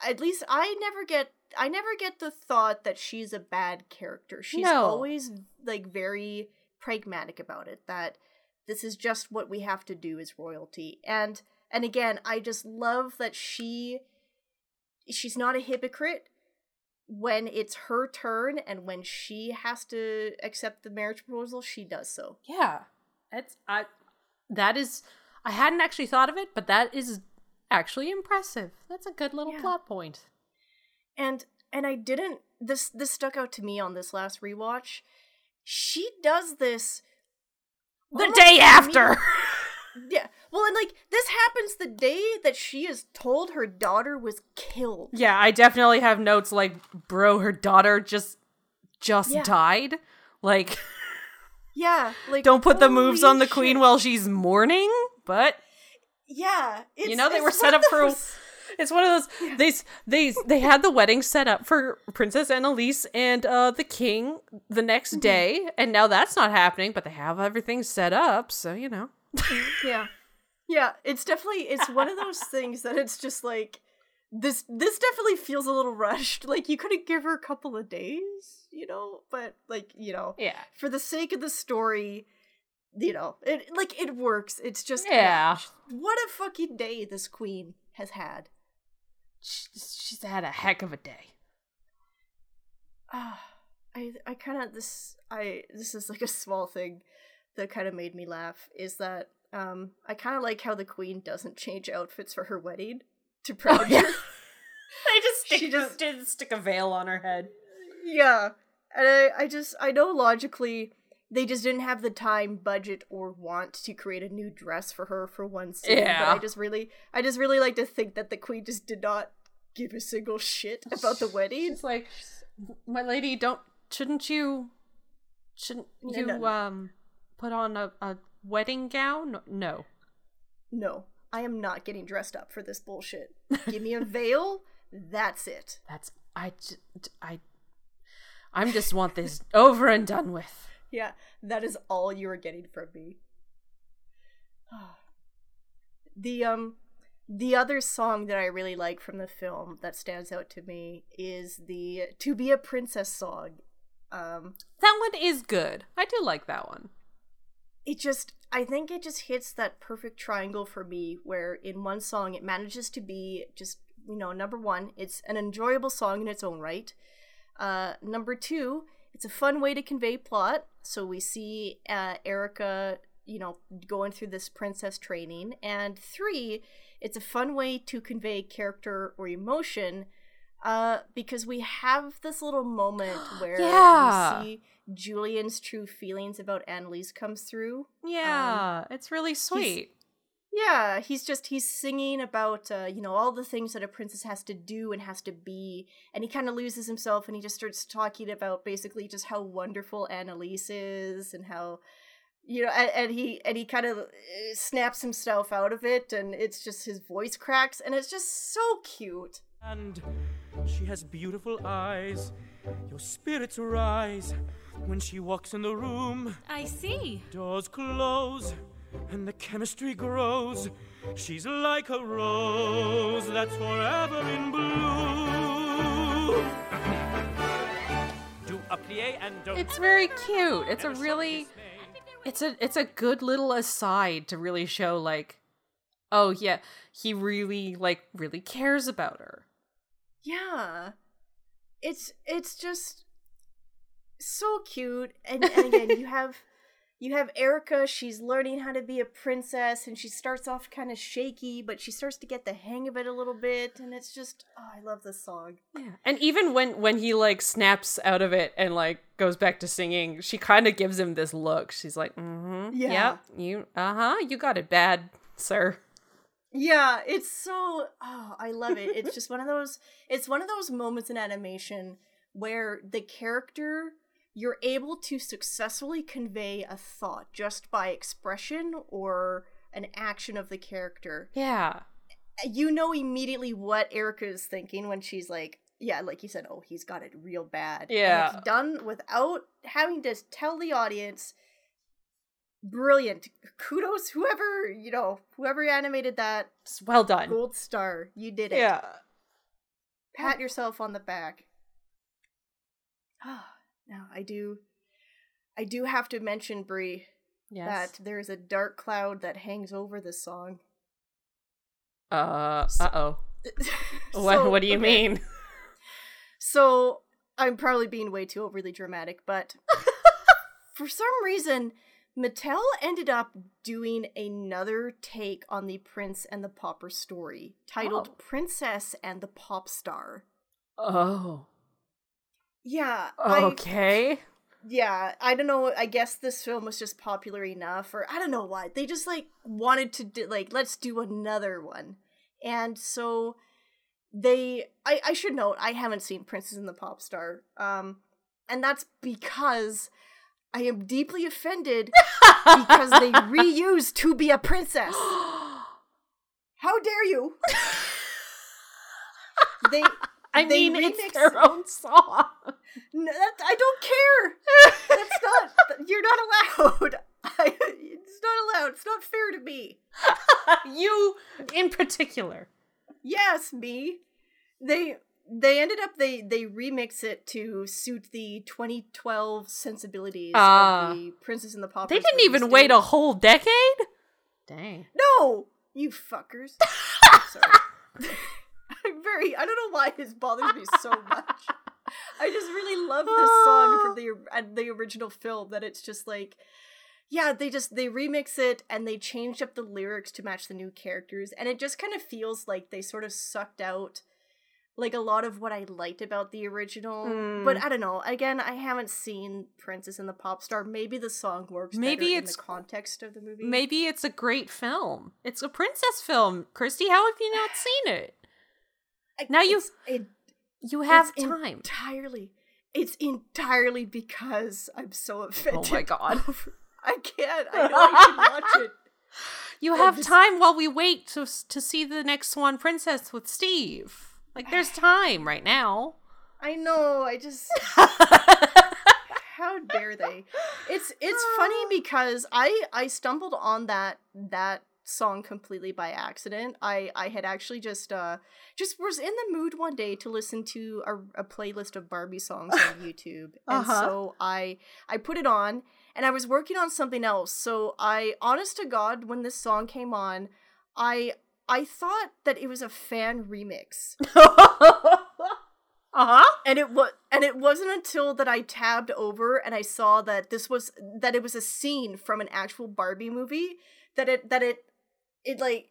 at least I never get I never get the thought that she's a bad character. She's No. always like very pragmatic about it that this is just what we have to do as royalty. And and again, I just love that she she's not a hypocrite when it's her turn and when she has to accept the marriage proposal, she does so. Yeah. It's I that is I hadn't actually thought of it, but that is actually impressive. That's a good little Yeah. plot point. And and I didn't this this stuck out to me on this last rewatch. She does this The day after. Yeah. Well, and like this happens the day that she is told her daughter was killed. yeah, I definitely have notes like, bro, her daughter just just Yeah. died. Like Yeah, like don't put the moves on the queen while she's mourning, but Yeah, it's, you know they were set up for it's one of those they they they had the wedding set up for princess annalise and uh the king the next Mm-hmm. day and now that's not happening but they have everything set up so you know yeah. Yeah it's definitely it's one of those things that it's just like this this definitely feels a little rushed. Like you could have give her a couple of days you know? But like you know yeah. for the sake of the story you know it like it works. It's just Yeah. what a fucking day this queen has had. She's, she's had a heck of a day. Ah, I I kind of this I this is like a small thing that kind of made me laugh is that um I kind of like how the queen doesn't change outfits for her wedding to Predator. yeah. they just stick, She just- did stick a veil on her head yeah, and I I just I know logically they just didn't have the time, budget, or want to create a new dress for her for one scene. But Yeah. I just really I just really like to think that the queen just did not give a single shit about the wedding. it's like my lady don't shouldn't you shouldn't No, you no, no. um put on a, a wedding gown no No, I am not getting dressed up for this bullshit. Give me a veil. That's it. That's I I I'm just want this over and done with. Yeah, that is all you are getting from me. the um the other song that I really like from the film that stands out to me is the To Be a Princess song. Um, That one is good. I do like that one. It just I think it just hits that perfect triangle for me where in one song it manages to be just you know number one it's an enjoyable song in its own right. Uh number two it's a fun way to convey plot. So we see uh erica you know going through this princess training. And three it's a fun way to convey character or emotion uh because we have this little moment where Yeah. we see Julian's true feelings about Annalise comes through. Yeah, it's really sweet. Yeah, he's just he's singing about uh, you know all the things that a princess has to do and has to be, and he kind of loses himself and he just starts talking about basically just how wonderful Annalise is and how you know and, and he and he kind of snaps himself out of it and it's just his voice cracks and it's just so cute. And she has beautiful eyes. Your spirits rise when she walks in the room. I see. Doors close and the chemistry grows. She's like a rose that's forever in bloom. Do a plie and don't. It's very cute. It's a really it's a it's a good little aside to really show like oh yeah, he really like really cares about her. Yeah. It's it's just so cute and, and again you have you have Erica, she's learning how to be a princess and she starts off kind of shaky, but she starts to get the hang of it a little bit and it's just oh, I love this song. Yeah. And even when when he like snaps out of it and like goes back to singing, she kind of gives him this look. She's like, "Mhm. Yeah. Yep. You uh-huh. You got it bad, sir." Yeah, it's so oh, I love it. It's just one of those it's one of those moments in animation where the character you're able to successfully convey a thought just by expression or an action of the character. Yeah. Eh, you know immediately what Erica is thinking when she's like, yeah, like you said, oh, he's got it real bad. And Yeah. it's done without having to tell the audience brilliant. Kudos whoever, you know, whoever animated that well done. Gold star. You did it. Yeah. Pat yourself on the back. now I do I do have to mention Brie Yes. that there is a dark cloud that hangs over this song. uh uh-oh. What what do you okay. mean? So I'm probably being way too overly dramatic, but for some reason Mattel ended up doing another take on the Prince and the Pauper story, titled Oh. Princess and the Pop Star. Oh. Yeah, I Okay. yeah, I don't know. I guess this film was just popular enough, or I don't know why. They just like wanted to do like let's do another one, and so they. I I should note I haven't seen Princess and the Pop Star, um, and that's because I am deeply offended because they reused "To Be a Princess." How dare you? they. I they mean, it's remixed- their own song. no, that, I don't care. That's not. You're not allowed. I, it's not allowed. It's not fair to me. you in particular. Yes, me. They they ended up they they remix it to suit the 2012 sensibilities Ah. of the Princess and the Pauper. They didn't even wait a whole decade? Dang. No, you fuckers. I'm sorry. I'm very. I don't know why this bothers me so much. I just really love this song from the uh, the original film. That it's just like, yeah, they just they remix it and they changed up the lyrics to match the new characters, and it just kind of feels like they sort of sucked out like a lot of what I liked about the original. But Mm. I don't know. Again, I haven't seen Princess and the Pop Star. Maybe the song works. Maybe it's- in the context of the movie. Maybe it's a great film. It's a princess film. Christy, how have you not seen it? I- Now you- it, You have time. entirely. It's entirely because I'm so offended. Oh my God. I can't. I know I can watch it. You have just- time while we wait to to see the next Swan Princess with Steve. Like there's time right now. I know. I just. How dare they? It's it's funny because I I stumbled on that that song completely by accident. I I had actually just uh just was in the mood one day to listen to a, a playlist of Barbie songs on YouTube, and Uh-huh. so I I put it on, and I was working on something else. So I, honest to God, when this song came on, I I thought that it was a fan remix. Uh-huh. and it was and it wasn't until that I tabbed over and I saw that this was that it was a scene from an actual Barbie movie that it that it it like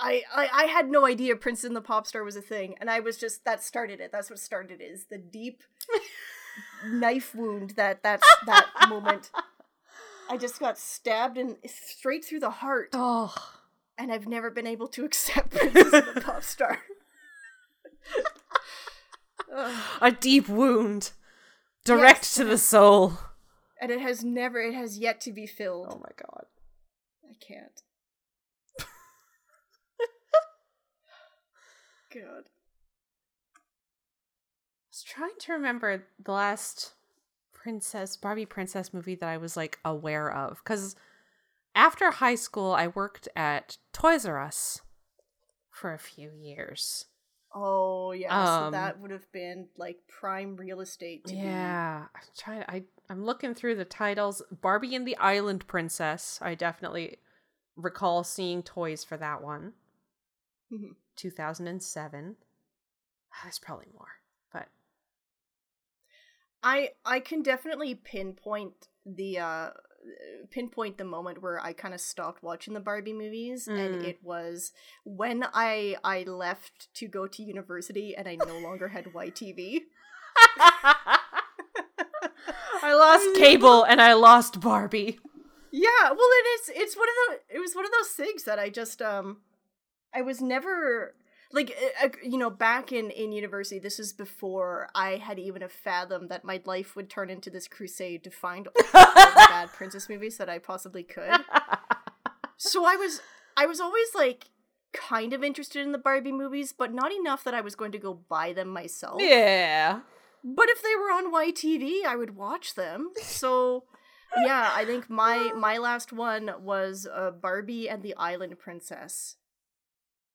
I I, I had no idea Prince and the Pop Star was a thing and I was just that started it that's what started it is the deep knife wound that that's that moment I just got stabbed in straight through the heart Oh. And I've never been able to accept Princess and the Pop Star. A deep wound. Direct Yes. to the soul. and it has never it has yet to be filled. Oh my god. I can't. God. I was trying to remember the last princess Barbie princess movie that I was like aware of cuz after high school I worked at Toys R Us for a few years. Oh yeah, so Um, that would have been like prime real estate to Yeah, I'm trying I I'm looking through the titles Barbie and the Island Princess. I definitely recall seeing toys for that one. Mhm. 2007. There's probably more, but I I can definitely pinpoint the uh pinpoint the moment where I kind of stopped watching the Barbie movies and Mm. it was when I I left to go to university and I no longer had YTV. I lost cable and I lost Barbie. Yeah, well it is it's one of the it was one of those things that I just um I was never like uh, uh, you know back in in university this is before I had even a fathom that my life would turn into this crusade to find all the bad princess movies that I possibly could. So I was I was always like kind of interested in the Barbie movies but not enough that I was going to go buy them myself. Yeah. But if they were on YTV, I would watch them. So yeah, I think my my last one was uh, Barbie and the Island Princess.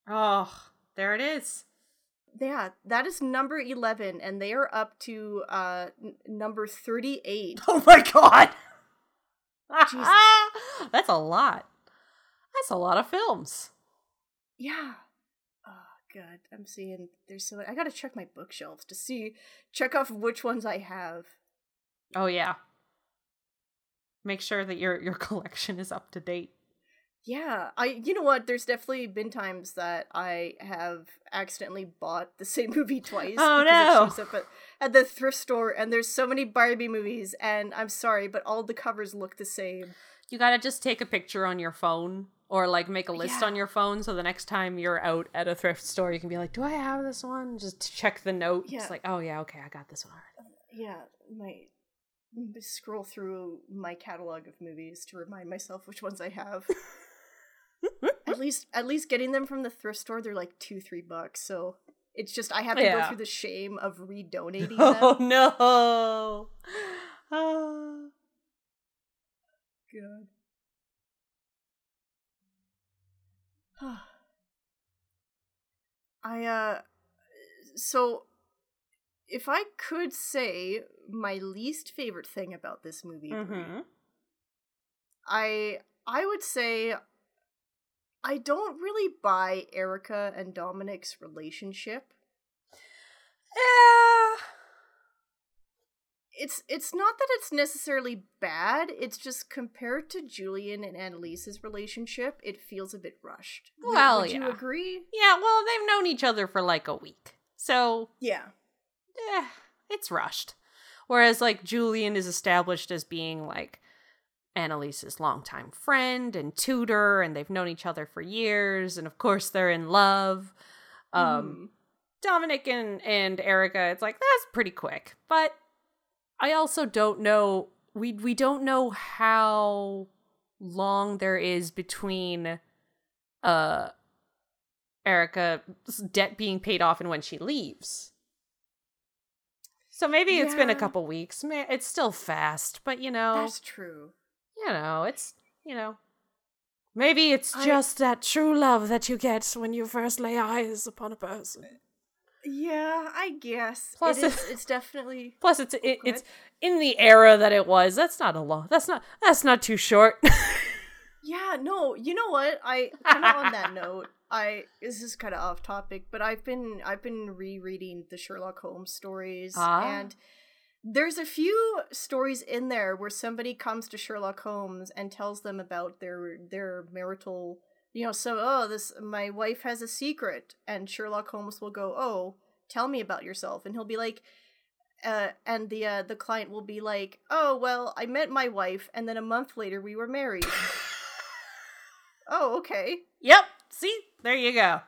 Oh, there it is. Yeah, that is number 11 and they are up to uh n- number 38. Oh my god. That's a lot. That's a lot of films. Yeah. Oh god, I'm seeing there's so I got to check my bookshelves to see check off which ones I have. Oh yeah. Make sure that your your collection is up to date. Yeah, I you know what? There's definitely been times that I have accidentally bought the same movie twice. Oh, because no. It shows up at, at the thrift store, and there's so many Barbie movies, and I'm sorry, but all the covers look the same. You got to just take a picture on your phone or like make a list Yeah. on your phone so the next time you're out at a thrift store you can be like, "Do I have this one?" Just check the note. Yeah. It's like, "Oh yeah, okay, I got this one already." Yeah, my scroll through my catalog of movies to remind myself which ones I have. at least, at least getting them from the thrift store, they're like two, three bucks. So it's just I have to go through the shame of redonating Oh them. Oh no. Ah. God. I uh so if I could say my least favorite thing about this movie, Mhm. I I would say I don't really buy Erica and Dominic's relationship. Yeah. It's it's not that it's necessarily bad, it's just compared to Julian and Annalise's relationship, it feels a bit rushed. Well, would you agree? Yeah, well, they've known each other for like a week. So, Yeah. eh, it's rushed. Whereas, like, Julian is established as being, like, Annalise's longtime friend and tutor, and they've known each other for years, and of course, they're in love. Um, Dominic and, and Erica, it's like, that's pretty quick. But I also don't know, we, we don't know how long there is between uh Erica's debt being paid off and when she leaves. So maybe it's been a couple weeks. It's still fast, but you know, That's true. You know, it's you know, Maybe it's I- just that true love that you get when you first lay eyes upon a person. Yeah, I guess. Plus it is, it's definitely Plus, it's it, it's in the era that it was. That's not a long. That's not that's not too short. Yeah, no, you know what? I kind of on that note, I this is kind of off topic, but I've been I've been rereading the Sherlock Holmes stories Ah. and there's a few stories in there where somebody comes to Sherlock Holmes and tells them about their their marital, you know, so oh, this my wife has a secret and Sherlock Holmes will go, "Oh, tell me about yourself." And he'll be like uh, and the uh, the client will be like, "Oh well, I met my wife, and then a month later we were married." oh, okay, yep. See, there you go.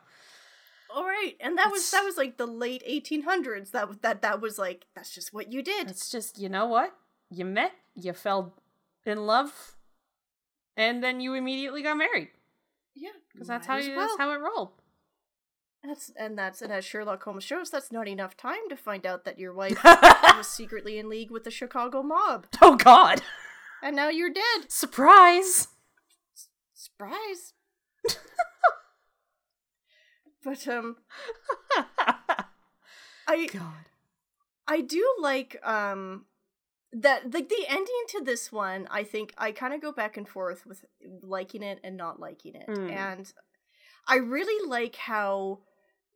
All right, and that was that was like the late eighteen hundreds. That that that was like that's just what you did. It's just you know what you met, you fell in love, and then you immediately got married yeah, because that's how you, well. that's how it rolled. That's and that's and as Sherlock Holmes shows, that's not enough time to find out that your wife was secretly in league with the Chicago mob, Oh God! and now you're dead. Surprise! Surprise. but um, I God. I do like um that like the ending to this one. I think I kind of go back and forth with liking it and not liking it, Mm. and I really like how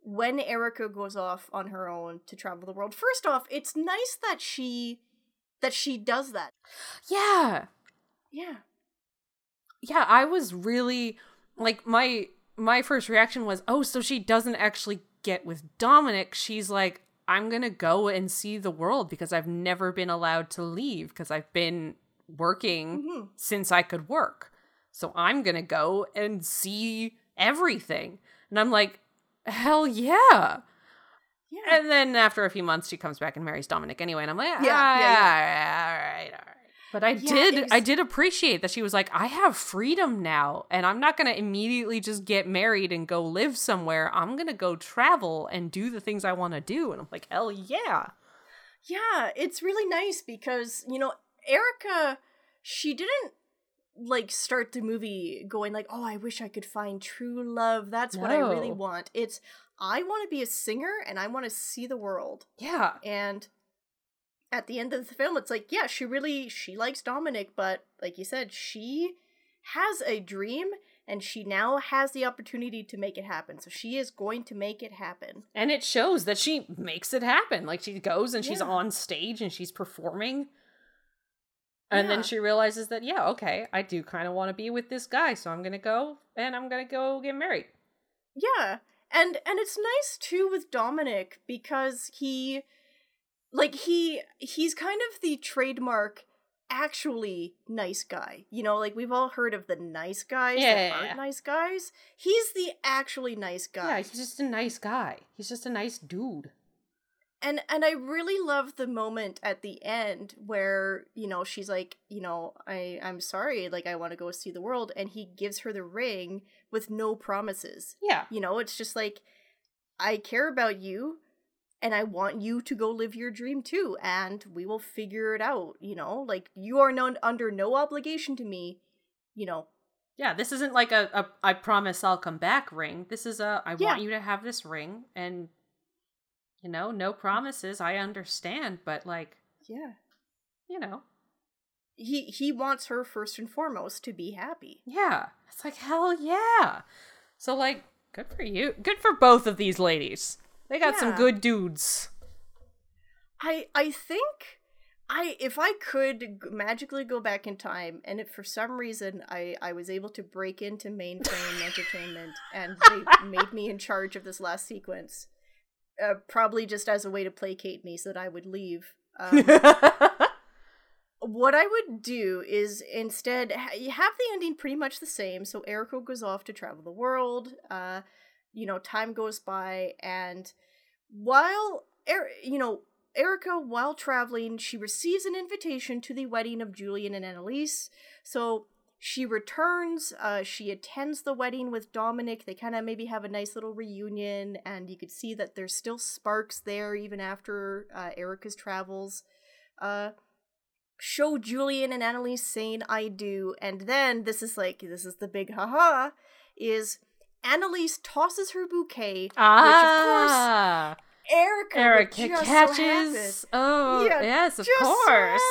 when Erica goes off on her own to travel the world. First off, it's nice that she that she does that. Yeah. Yeah. yeah i was really like my my first reaction was oh so she doesn't actually get with dominic. She's like i'm gonna go and see the world because i've never been allowed to leave because i've been working Mhm. since i could work. So i'm gonna go and see everything. And i'm like hell yeah. Yeah. and then after a few months she comes back and marries dominic anyway and i'm like Yeah, yeah, yeah, yeah, all right all right but I Yeah, did ex- I did appreciate that she was like, I have freedom now, and I'm not gonna immediately just get married and go live somewhere. I'm gonna go travel and do the things I wanna do. And I'm like, hell yeah. Yeah, it's really nice because, you know, Erica, she didn't like start the movie going like, "Oh, I wish I could find true love. That's what I really want." It's I want to be a singer and I want to see the world. Yeah. And at the end of the film, it's like, yeah, she really she likes Dominic, but like you said, she has a dream and she now has the opportunity to make it happen. So she is going to make it happen. And it shows that she makes it happen. Like she goes and she's Yeah. on stage and she's performing. And then she realizes that, yeah, okay, I do kind of want to be with this guy, so I'm gonna go and I'm gonna go get married. Yeah. And and it's nice too with Dominic because he like he he's kind of the trademark actually nice guy. You know, like we've all heard of the nice guys that Yeah. aren't nice guys. He's the actually nice guy. Yeah, he's just a nice guy. He's just a nice dude. and and I really love the moment at the end where you know she's like you know I I'm sorry like I want to go see the world and he gives her the ring with no promises Yeah. you know it's just like I care about you and I want you to go live your dream too and we will figure it out you know like you are non- under no obligation to me you know Yeah, this isn't like a, a I promise I'll come back ring. This is a I Yeah. want you to have this ring and you know, no promises. I understand, but like, yeah you know, he he wants her first and foremost to be happy yeah. It's like hell yeah. So like, good for you. Good for both of these ladies. They got some good dudes. I I think I if I could magically go back in time and if for some reason I I was able to break into mainframe entertainment and they made me in charge of this last sequence uh, probably just as a way to placate me so that I would leave um, what I would do is instead ha- you have the ending pretty much the same. So Erica goes off to travel the world. Uh, you know, time goes by, and while er- you know Erica, while traveling, she receives an invitation to the wedding of Julian and Annalise. So she returns. Uh, she attends the wedding with Dominic. They kind of maybe have a nice little reunion, and you could see that there's still sparks there even after uh, Erica's travels. Uh, show Julian and Annalise saying I do, and then this is like this is the big haha is Annalise tosses her bouquet, Ah, which of course Erica, Erica would just so catches. oh, Yeah, yes, of just so course.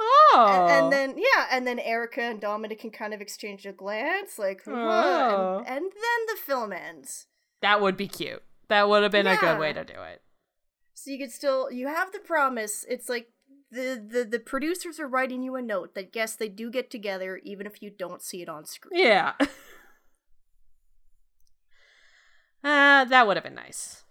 oh, And, and then yeah, and then Erica and Dominic can kind of exchange a glance, like, Oh. and, and then the film ends. that would be cute. That would have been a good way to do it. So you could still you have the promise. It's like the, the the producers are writing you a note that yes, they do get together, even if you don't see it on screen. Yeah. uh, that would have been nice.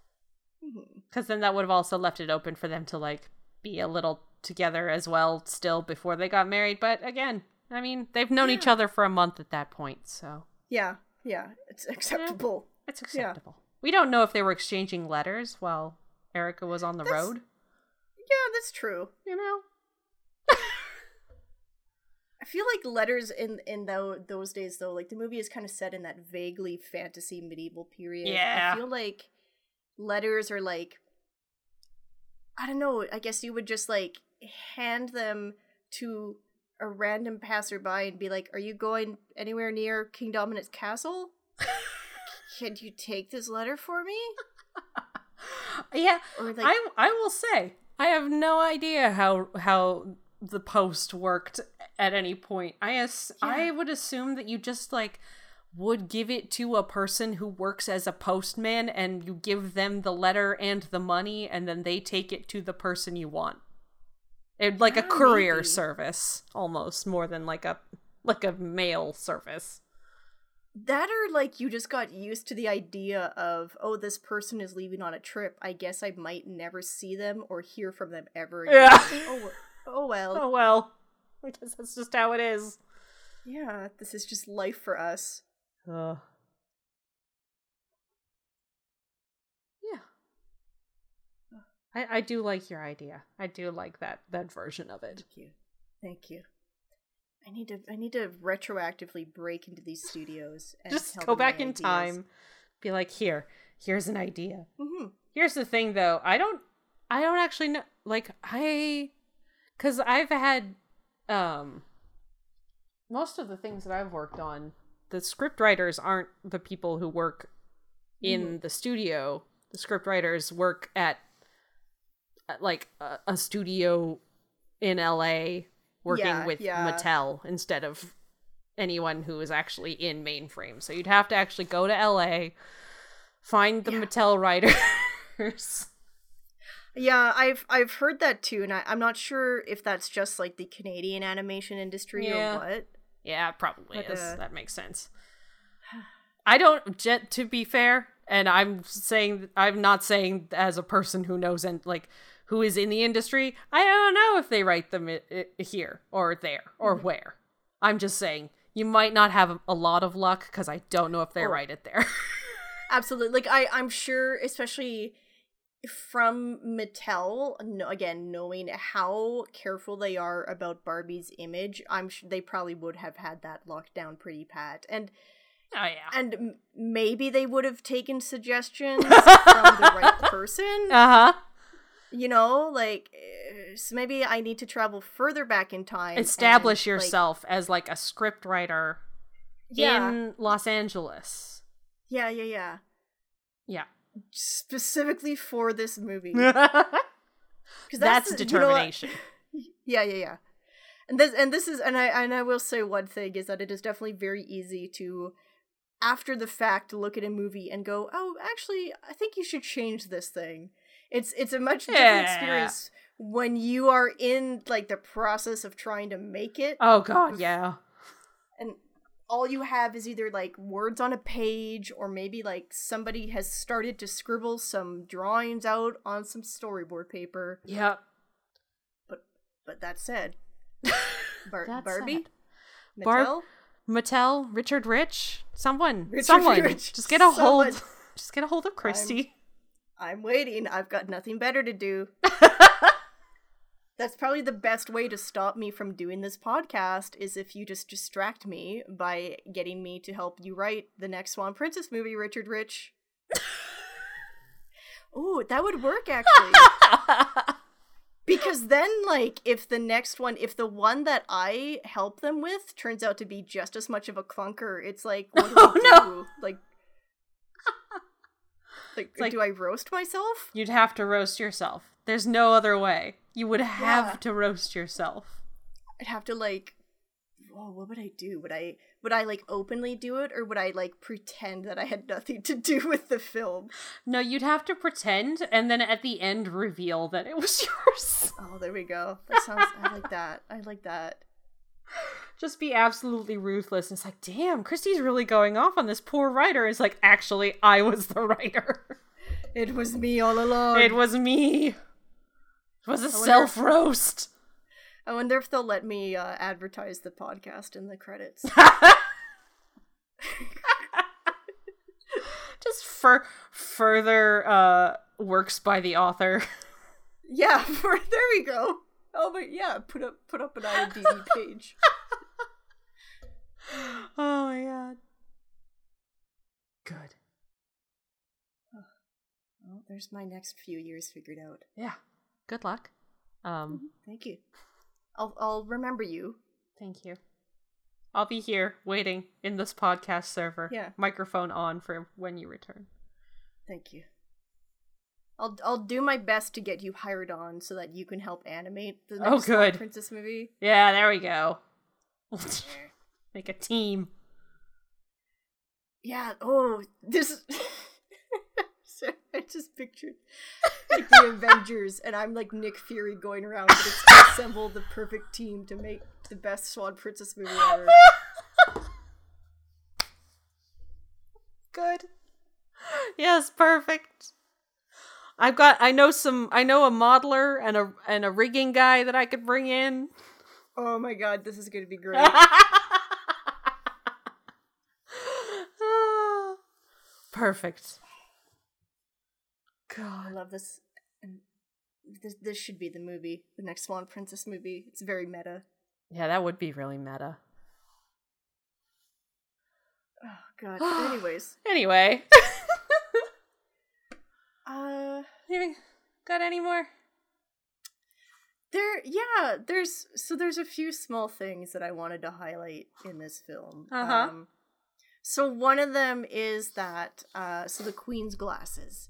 Because then that would have also left it open for them to, like, be a little together as well still before they got married. But again, I mean, they've known each other for a month at that point, so Yeah, yeah, it's acceptable. it's Yeah. acceptable. We don't know if they were exchanging letters while Erica was on the That's- road, Yeah, that's true. you know? I feel like letters in in tho- those days though, like the movie is kind of set in that vaguely fantasy medieval period. Yeah. I feel like letters are like I don't know, I guess you would just like hand them to a random passerby and be like, "Are you going anywhere near King Dominant's castle? Can you take this letter for me?" Yeah, Or like I I will say I have no idea how how the post worked at any point. I as I would assume that you just like would give it to a person who works as a postman and you give them the letter and the money and then they take it to the person you want. It like a Ah, courier maybe. service almost more than like a like a mail service. That or like you just got used to the idea of, oh, this person is leaving on a trip. I guess I might never see them or hear from them ever again. Yeah. oh, oh well. Oh well. I guess that's just how it is. Yeah, this is just life for us. Uh. Yeah. I I do like your idea. I do like that that version of it. Thank you. Thank you. I need to I need to retroactively break into these studios and Just go back in ideas. time. Be like, "Here. Here's an idea." Mhm. Here's the thing though. I don't I don't actually know like I cuz I've had um most of the things that I've worked on, the script writers aren't the people who work in the studio. The script writers work at, at, like a, a studio in LA working Yeah, with yeah. Mattel instead of anyone who is actually in mainframe. So you'd have to actually go to LA, find the Yeah. Mattel writers. Yeah, I've I've heard that too, and I, I'm not sure if that's just like the Canadian animation industry Yeah. or what. Yeah, probably But, is. uh, that makes sense. I don't. To be fair, and I'm saying I'm not saying as a person who knows and like who is in the industry. I don't know if they write them i- i- here or there or Mm-hmm. where. I'm just saying you might not have a lot of luck because I don't know if they Oh. write it there. Absolutely. Like I I'm sure especially from Mattel, no, again, knowing how careful they are about Barbie's image, I'm sure they probably would have had that locked down pretty pat. And oh yeah. and m- maybe they would have taken suggestions from the right person. Uh huh. You know, like eh, so maybe I need to travel further back in time. and, Establish like- yourself as like a script writer yeah, in Los Angeles. yeah, yeah, yeah. Yeah. Specifically for this movie. That's, 'Cause the- you know determination. Yeah, yeah, yeah. And this and this is and I and I will say one thing is that it is definitely very easy to after the fact look at a movie and go, "Oh, actually, I think you should change this thing." It's it's a much different Yeah. experience when you are in like the process of trying to make it Oh god, yeah. and all you have is either like words on a page or maybe like somebody has started to scribble some drawings out on some storyboard paper. Yeah. But but that said, Bar- Barbie. Barb- Mattel, Mattel, Richard Rich, someone, Richard someone, Rich, just get a hold, someone. just get a hold of Christy. I'm waiting. I've got nothing better to do. That's probably the best way to stop me from doing this podcast is if you just distract me by getting me to help you write the next Swan Princess movie, Richard Rich. Ooh, that would work actually. Because then, like, if the next one, if the one that I help them with turns out to be just as much of a clunker, it's like, what do Oh, I no. do? Like, like, like- do I roast myself? You'd have to roast yourself. There's no other way. You would have Yeah. to roast yourself. I'd have to like, oh, what would I do? Would I would I like openly do it, or would I like pretend that I had nothing to do with the film? No, you'd have to pretend and then at the end reveal that it was yours. Oh, there we go. That sounds. I like that. I like that. Just be absolutely ruthless. It's like, damn, Christy's really going off on this poor writer. It's like, actually, I was the writer. It was me all along. It was me. Was a self roast. I wonder if they'll let me uh, advertise the podcast in the credits. Just for further uh works by the author. yeah, for, there we go. Oh, but yeah, put up put up an IMDb page. oh my god. Good. Well, there's my next few years figured out. Yeah. Good luck. Um, Thank you. I'll I'll remember you. thank you. I'll be here waiting in this podcast server. Yeah. Microphone on for when you return. Thank you. I'll I'll do my best to get you hired on so that you can help animate the Oh, next Swan good. Princess movie. Yeah, there we go. Make a team. Yeah. Oh, this. I just pictured like the Avengers, and I'm like Nick Fury going around, to assemble the perfect team to make the best Swan Princess movie ever. Good. Yes, perfect. I've got I know some I know a modeler and a and a rigging guy that I could bring in. Oh my god, this is gonna be great. Perfect. I love this. And this this should be the movie, the next Swan Princess movie. It's very meta. Yeah, that would be really meta. Oh god. Anyways, Anyway. uh, You got any more? there, yeah, there's so there's a few small things that I wanted to highlight in this film. Uh-huh. Um, so one of them is that uh, so the Queen's glasses.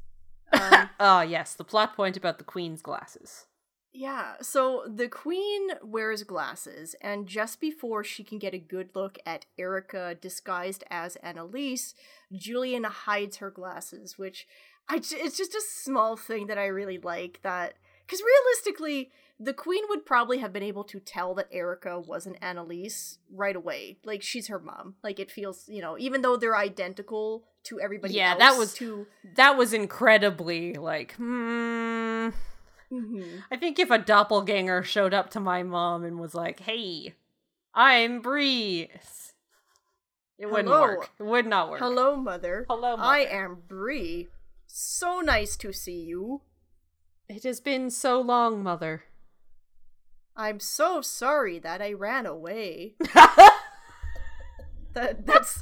Um, Oh yes, the plot point about the queen's glasses. Yeah, so the queen wears glasses, and just before she can get a good look at Erica disguised as Annalise, Julian hides her glasses, which I j- it's just a small thing that I really like that cuz realistically, the queen would probably have been able to tell that Erica wasn't Annalise right away. Like she's her mom. Like it feels, you know, even though they're identical to everybody Yeah, else that was- to That was incredibly like, hmm. Mhm. I think if a doppelganger showed up to my mom and was like, "Hey, I'm Bree," it wouldn't work. It would not work. Hello, mother. Hello, I am Bree. So nice to see you. It has been so long, mother. I'm so sorry that I ran away. that that's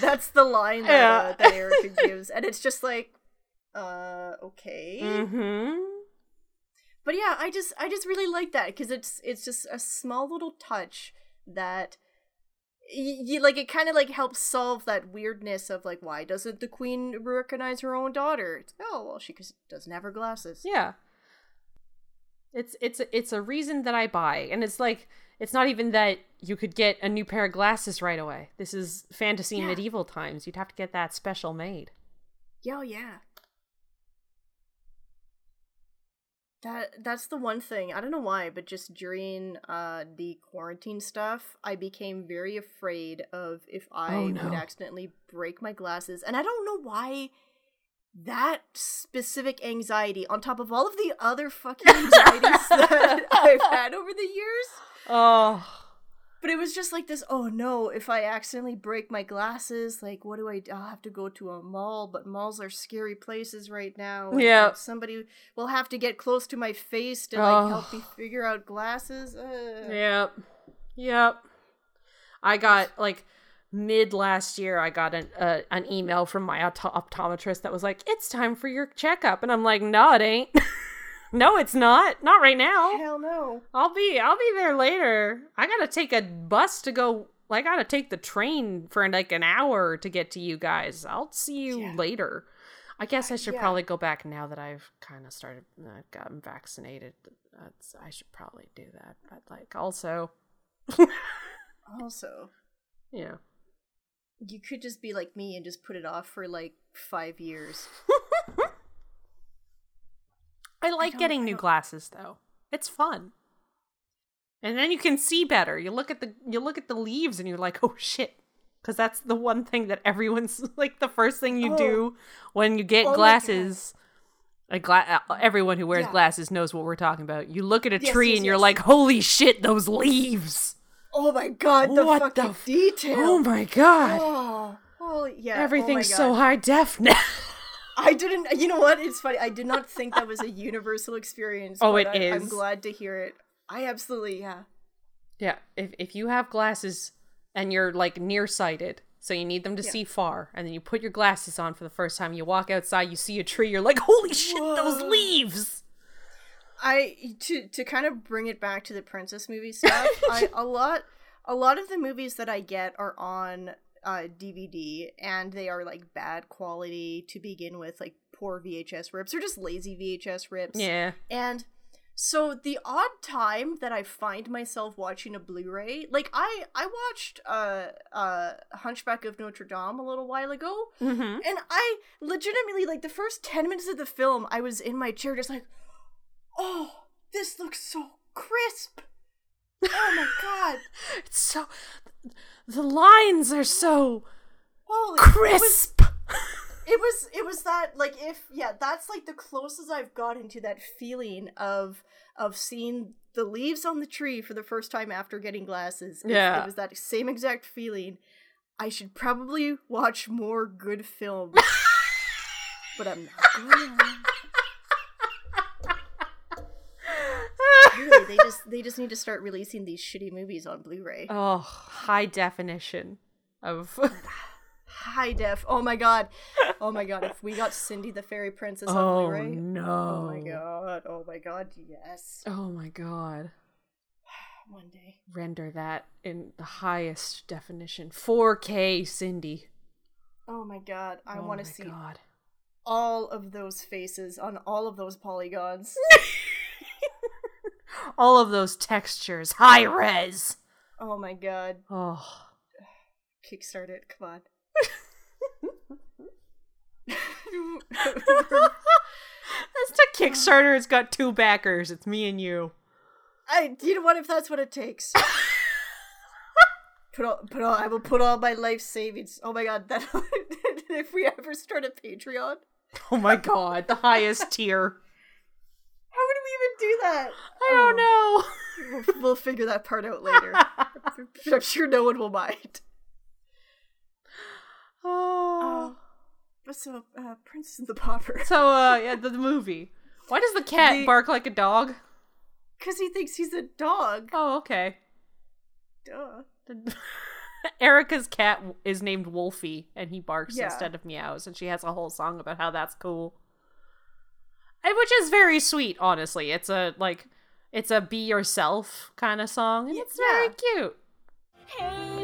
that's the line that, uh, that Erica gives, and it's just like, uh, okay. Mm-hmm. But yeah, I just I just really like that because it's it's just a small little touch that you like it kind of like helps solve that weirdness of like why doesn't the queen recognize her own daughter? It's, oh well, she doesn't have her glasses. Yeah. It's it's it's a reason that I buy, and it's like it's not even that you could get a new pair of glasses right away. This is fantasy Yeah. medieval times. You'd have to get that special made. Yeah, yeah. That that's the one thing. I don't know why, but just during uh the quarantine stuff, I became very afraid of if I Oh, would accidentally break my glasses. And I don't know why that specific anxiety on top of all of the other fucking anxieties that I've had over the years. Oh, But it was just like this, oh no, if I accidentally break my glasses, like what do I do? I'll have to go to a mall, but malls are scary places right now. Yeah. somebody will have to get close to my face to like help me Oh. figure out glasses. Uh. Yep. Yep. I got like mid last year I got an uh, an email from my opto- optometrist that was like, "It's time for your checkup." And I'm like, "No, it ain't." no, it's not. Not right now. Hell no. I'll be I'll be there later. I gotta take a bus to go. I gotta take the train for like an hour to get to you guys. I'll see you Yeah. later. I guess I should yeah. probably go back now that I've kind of started. I've gotten vaccinated. That's, I should probably do that. But like also, Also, yeah. You could just be like me and just put it off for like five years. I like don't- getting I new glasses though. It's fun. And then you can see better. You look at the you look at the leaves and you're like, "Oh shit." Cuz that's the one thing that everyone's like the first thing you Oh. do when you get Oh glasses. A gla- uh, everyone who wears Yeah. glasses knows what we're talking about. You look at a Yes, tree yes, and you're yes. like, "Holy shit, those leaves." Oh my god, the What the fucking f- detail! Oh my god. Oh, yeah. oh Everything's so God. high def now. I didn't. You know what? It's funny. I did not think that was a universal experience. Oh, it I, I'm glad to hear it. I absolutely yeah. Yeah, if if you have glasses and you're like nearsighted, so you need them to Yeah. see far, and then you put your glasses on for the first time, you walk outside, you see a tree, you're like, "Holy shit, those leaves!" I to to kind of bring it back to the princess movie stuff. I a lot a lot of the movies that I get are on uh, DVD, and they are like bad quality to begin with, like poor VHS rips or just lazy VHS rips. Yeah, And so the odd time that I find myself watching a Blu-ray, like I I watched uh uh Hunchback of Notre Dame a little while ago, mm-hmm. and I legitimately like the first 10 minutes of the film, I was in my chair just like, "Oh, this looks so crisp." Oh my god. it's so the lines are so Holy it was- crisp. it was it was that like if yeah that's like the closest i've gotten to that feeling of of seeing the leaves on the tree for the first time after getting glasses It- Yeah. it was that same exact feeling i should probably watch more good films but i'm not going to. Really they just they just need to start releasing these shitty movies on blu-ray oh, high definition of high def oh my god oh my god if we got cindy the fairy princess on oh blu-ray no. Oh my god. Oh my god. Yes. Oh my god. One day. Render that in the highest definition. 4K Cindy. Oh my god. I Oh want to see God. all of those faces on all of those polygons. All of those textures, high res. oh my god. Oh, Kickstart it. Come on. that's the Kickstarter. It's got two backers. It's me and you. I. You know what? If that's what it takes. Put all, put all, I will put all my life savings. Oh my god, that if we ever start a Patreon, Oh my god, the highest tier. how would we even do that? I don't know. We'll, we'll figure that part out later. I'm sure no one will mind. Oh. But so, uh, Princess and the Pauper. So, uh, yeah, the, the movie. Why does the cat The- bark like a dog? Because he thinks he's a dog. Oh, okay. Duh. Erica's cat is named Wolfie, and he barks Yeah. instead of meows, and she has a whole song about how that's cool. And which is very sweet, honestly. It's a like, it's a be yourself kind of song, and Y- it's very cute. Hey,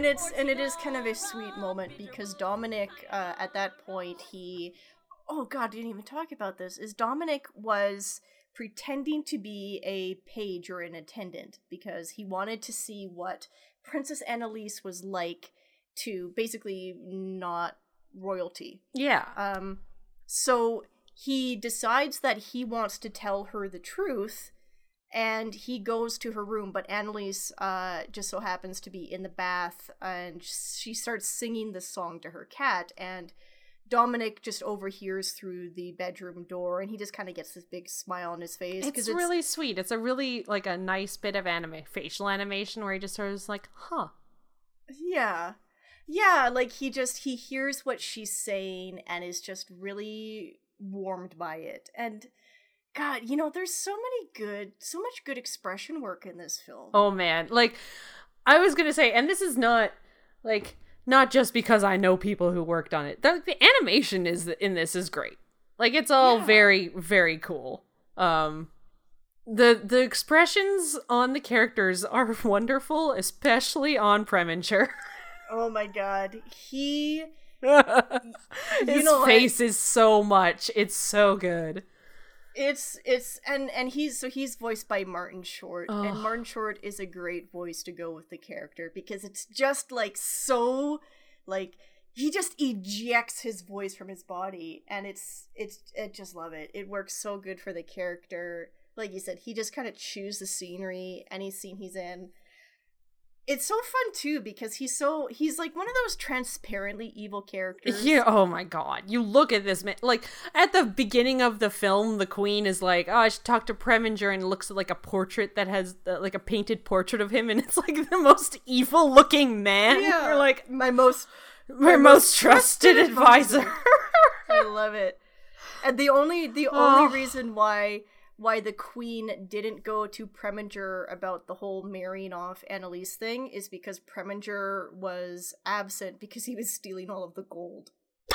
and it's and it is kind of a sweet moment because Dominic, uh, at that point, he, oh god, didn't even talk about this. Is Dominic was pretending to be a page or an attendant because he wanted to see what Princess Annalise was like to basically not royalty. Yeah. Um, so he decides that he wants to tell her the truth, and he goes to her room. But Annalise uh, just so happens to be in the bath, and she starts singing this song to her cat, and Dominic just overhears through the bedroom door, and he just kind of gets this big smile on his face It's, because really sweet. It's a really like a nice bit of anime facial animation where he just sort of is like, huh. yeah. Yeah, like he just he hears what she's saying and is just really warmed by it. And God, you know, there's so many good, so much good expression work in this film. Oh man, like I was gonna say, and this is not like not just because I know people who worked on it. The, the animation is in this is great. Like it's all Yeah. very very cool. Um, the the expressions on the characters are wonderful, especially on Preminger. Oh my God, he His know, face is so much. It's so good. It's it's and and he's so he's voiced by Martin Short Ugh. and Martin Short is a great voice to go with the character because it's just like so like he just ejects his voice from his body and it's it's I just love it. It works so good for the character. Like you said, he just kind of chews the scenery any scene he's in. It's so fun too because he's so he's like one of those transparently evil characters. Yeah. Oh my god. You look at this man. Like at the beginning of the film, the queen is like, "Oh, I should talk to Preminger," and looks at like a portrait that has uh, like a painted portrait of him, and it's like the most evil looking man. Yeah. Or like my most my most trusted advisor. I love it. And the only the Oh. only reason why why the queen didn't go to Preminger about the whole marrying off Annalise thing is because Preminger was absent because he was stealing all of the gold.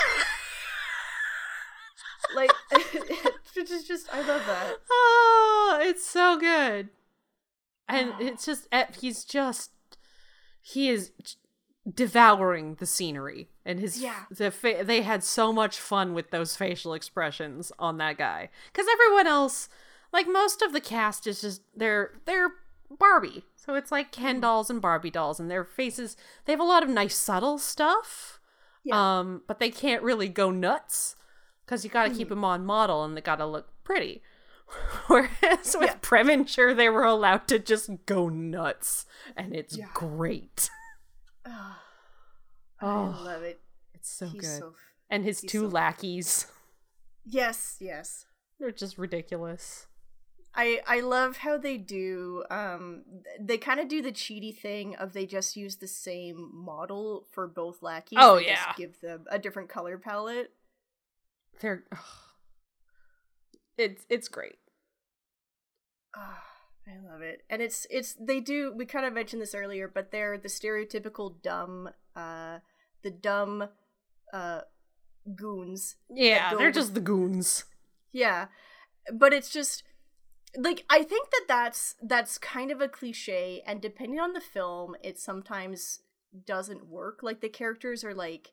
like it's just, just I love that. oh, it's so good. And it's just eh, he's just he is devouring the scenery and his Yeah. the fa- they had so much fun with those facial expressions on that guy cuz everyone else like most of the cast is just they're they're Barbie. So it's like Ken dolls and Barbie dolls and their faces they have a lot of nice subtle stuff. Yeah. Um but they can't really go nuts cuz you got to keep them on model and they got to look pretty. Whereas with Yeah. Preminger, they were allowed to just go nuts, and it's Yeah. great. I Oh, love it. it's so He's good. so and his two so- lackeys, Yes, yes. they're just ridiculous. I I love how they do um they kind of do the cheaty thing of they just use the same model for both lackeys. Oh, They just yeah. give them a different color palette. They're ugh. it's it's great. Ah, I love it. And it's it's they do we kind of mentioned this earlier, but they're the stereotypical dumb uh the dumb uh goons. Yeah, they're just the goons. Yeah. But it's just like I think that that's that's kind of a cliche and depending on the film it sometimes doesn't work. Like the characters are like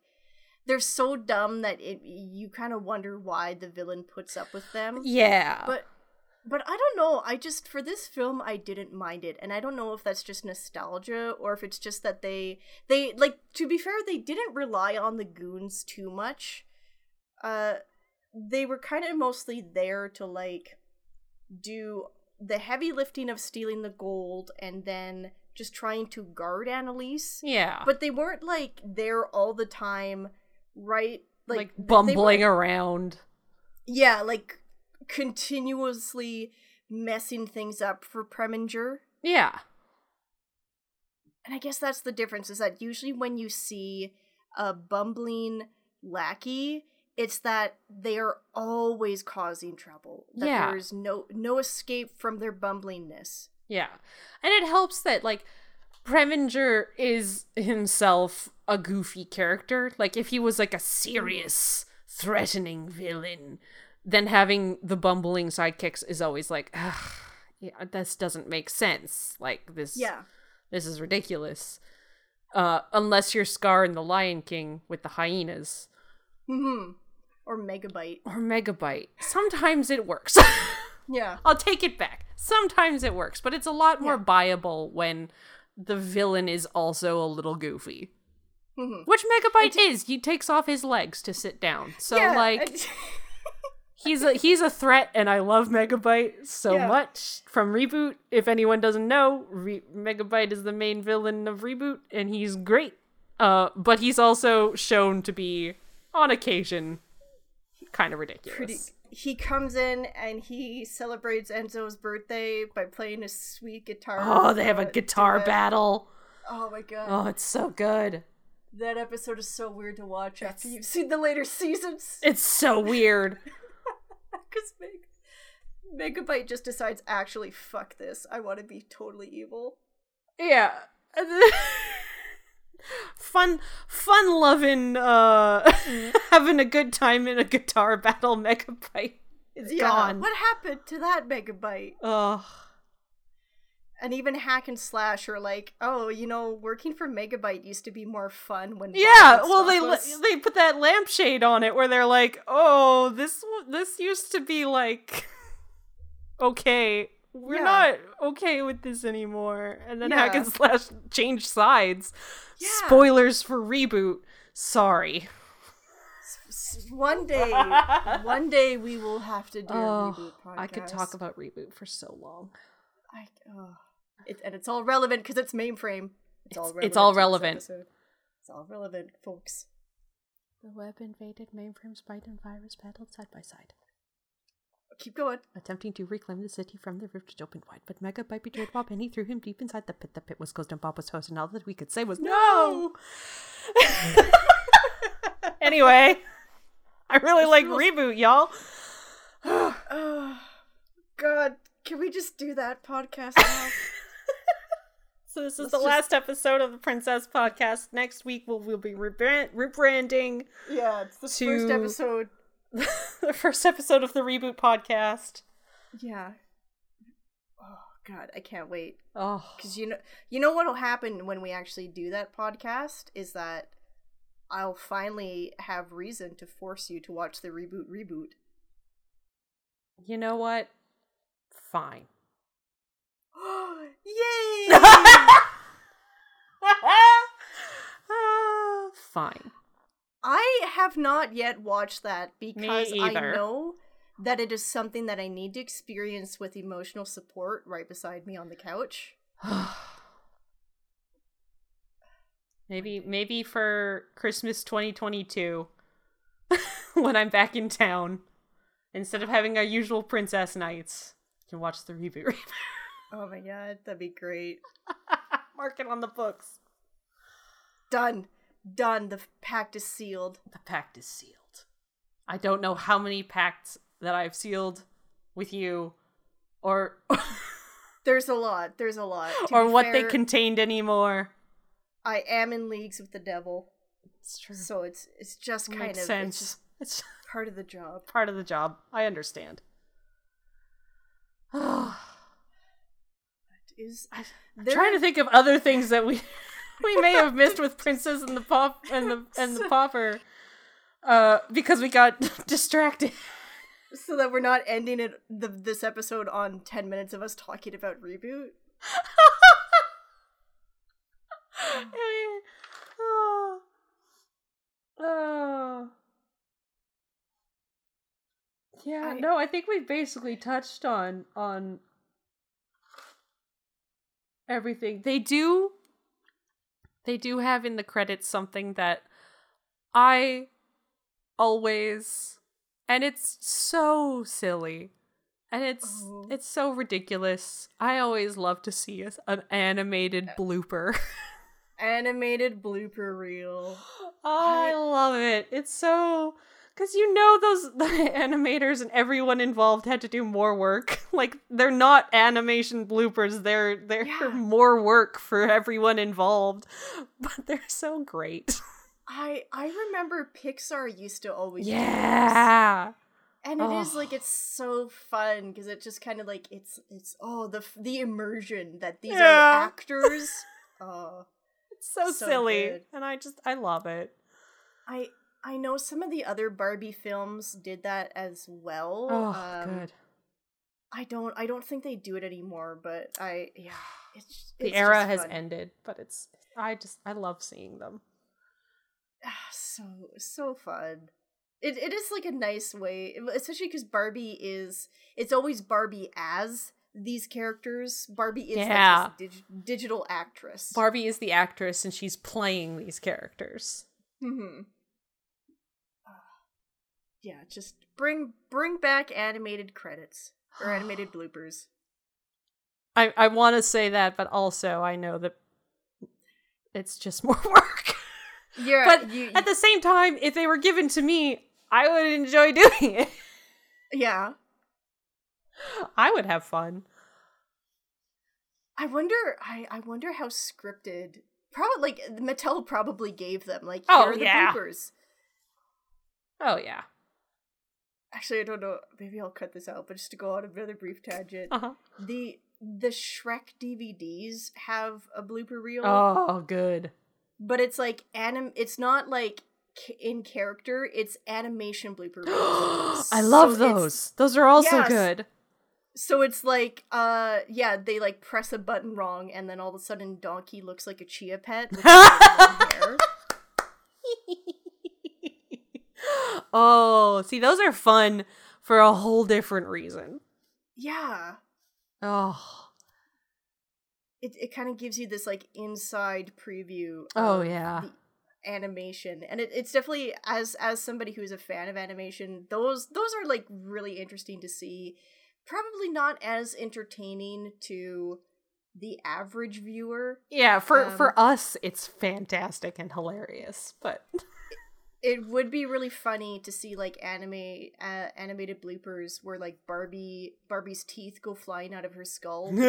they're so dumb that it you kind of wonder why the villain puts up with them. Yeah, But but I don't know. I just for this film I didn't mind it, and I don't know if that's just nostalgia or if it's just that they they like to be fair they didn't rely on the goons too much. Uh, they were kind of mostly there to like do the heavy lifting of stealing the gold and then just trying to guard Annalise. yeah, But they weren't like there all the time, right? like, they bumbling around. yeah, like continuously messing things up for Preminger. Yeah, And I guess that's the difference is that usually when you see a bumbling lackey, it's that they are always causing trouble. That Yeah. there's no no escape from their bumblingness. Yeah. And it helps that like Preminger is himself a goofy character. Like if he was like a serious, threatening villain, then having the bumbling sidekicks is always like, Ugh, yeah, this doesn't make sense. Like this Yeah. this is ridiculous. Uh unless you're Scar in the Lion King with the hyenas. hmm Or megabyte. Or Megabyte. Sometimes it works. Yeah. I'll take it back. Sometimes it works, but it's a lot more Yeah. viable when the villain is also a little goofy. hmm Which Megabyte is. He takes off his legs to sit down. So yeah, like and- he's a he's a threat and I love Megabyte so Yeah. much from Reboot. If anyone doesn't know, Re- Megabyte is the main villain of Reboot and he's great. Uh but he's also shown to be on occasion kind of ridiculous. pretty he comes in and he celebrates Enzo's birthday by playing a sweet guitar. Oh, they have a guitar duet. battle. Oh my god. Oh, it's so good. That episode is so weird to watch after you've seen the later seasons. It's so weird. Because Meg- Megabyte just decides, actually, fuck this. I want to be totally evil. Yeah. fun fun loving uh having a good time in a guitar battle megabyte is Yeah, gone. What happened to that Megabyte? Ugh. And even Hack and Slash are like, oh, you know, working for Megabyte used to be more fun when. Yeah, well they us." they put that lampshade on it where they're like, "Oh, this this used to be like okay, we're Yeah. not okay with this anymore." And then Hack and Slash changed sides. Yeah. Spoilers for reboot. Sorry. One day, one day we will have to do a Oh, reboot podcast. I could talk about reboot for so long. I, oh. it, and it's all relevant because it's mainframe. It's, all relevant. it's all relevant. It's all relevant, folks. The web invaded mainframe sprite and virus battled side by side. Keep going. Attempting to reclaim the city from the rift opened wide, but Megabyte betrayed Bob and he threw him deep inside the pit. The pit was closed and Bob was toast, and all that we could say was no! anyway, I really like reboot, y'all. Oh, God, can we just do that podcast now? So this is Let's the just- last episode of the Princess Podcast. Next week we'll, we'll be rebrand- rebranding yeah, it's the To- first episode. the first episode of the reboot podcast. Yeah. Oh God, I can't wait. Oh, Because you know, you know what'll happen when we actually do that podcast is that I'll finally have reason to force you to watch the reboot reboot. you know what? Fine. Yay! Ah, fine. I have not yet watched that because I know that it is something that I need to experience with emotional support right beside me on the couch. maybe maybe for Christmas 2022 when I'm back in town instead of having our usual princess nights, you can watch the reboot. Oh my god, that'd be great. Mark it on the books. Done. Done. The pact is sealed. The pact is sealed. I don't know how many pacts that I've sealed with you or There's a lot. There's a lot. To or what they contained anymore. I am in leagues with the devil, It's true. so it's it's just kind Makes of sense. it's It's part of the job. part of the job. I understand. I'm Is trying to think of other things that we we may have missed with Princess and the Pop and the and the Popper, uh, because we got distracted. so that we're not ending it the this episode on ten minutes of us talking about reboot. oh. Oh. Yeah, I- no, I think we basically touched on on everything. They do they do have in the credits something that I always and it's so silly. And it's Oh. it's so ridiculous. I always love to see a, an animated blooper. Animated blooper reel. I love it. It's so because you know those the animators and everyone involved had to do more work. Like they're not animation bloopers. They're they're Yeah. more work for everyone involved, but they're so great. I I remember Pixar used to always. Yeah. and it is Oh. like it's so fun because it just kind of like it's it's oh the the immersion that these Yeah. are actors. oh, It's so, So silly, good. and I just I love it. I I know some of the other Barbie films did that as well. Oh, Um, good. I don't I don't think they do it anymore, but I yeah, it's The era has fun. ended, but it's I just I love seeing them. Ah, so so fun. It it is like a nice way, especially because Barbie is it's always Barbie as these characters. Barbie is Yeah. just dig- digital actress. Barbie is the actress, and she's playing these characters. hmm Yeah, just bring bring back animated credits or animated bloopers. I I want to say that, but also I know that it's just more work. You're, but you, at the same time, if they were given to me, I would enjoy doing it. yeah. I would have fun. I wonder. I I wonder how scripted. Probably like Mattel probably gave them like oh, here Oh, are the yeah. bloopers. Oh yeah. Actually, I don't know. Maybe I'll cut this out. But just to go on another brief tangent, Uh-huh. the the Shrek DVDs have a blooper reel, Oh, good. but it's like anim. It's not like in character. It's animation blooper reels. I love So those. Those are also Yes. good. So it's like, uh, yeah, they like press a button wrong, and then all of a sudden, Donkey looks like a chia pet with really long hair. Oh, see, those are fun for a whole different reason. Yeah, Oh, it it kind of gives you this like inside preview. oh of yeah. the animation, and it, it's definitely as as somebody who's a fan of animation, those those are like really interesting to see. Probably not as entertaining to the average viewer. Yeah, for Um, for us, it's fantastic and hilarious. But it would be really funny to see like anime uh, animated bloopers where like Barbie Barbie's teeth go flying out of her skull.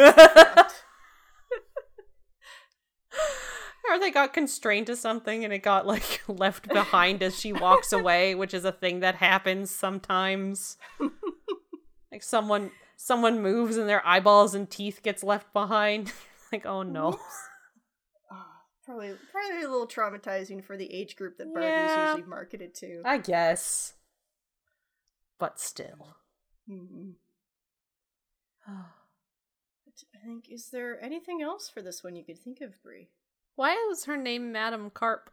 or they got constrained to something and it got like left behind as she walks away, which is a thing that happens sometimes. like someone someone moves and their eyeballs and teeth gets left behind. like, oh no. Ah, probably probably a little traumatizing for the age group that Barbie Yeah. is usually marketed to. I guess. But still. Mhm. But I think is there anything else for this one you could think of, Brie? Why was her name Madame Carp?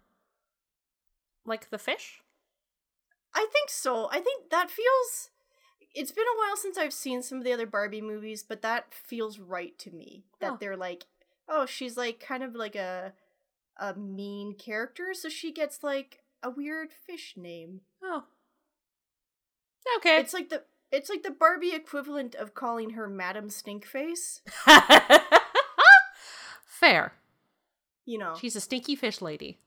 Like the fish? I think so. I think that feels. It's been a while since I've seen some of the other Barbie movies, but that feels right to me. That Oh. they're like, oh, she's like kind of like a a mean character, so she gets like a weird fish name. Oh. Okay. It's like the it's like the Barbie equivalent of calling her Madam Stinkface. Fair. You know, She's a stinky fish lady.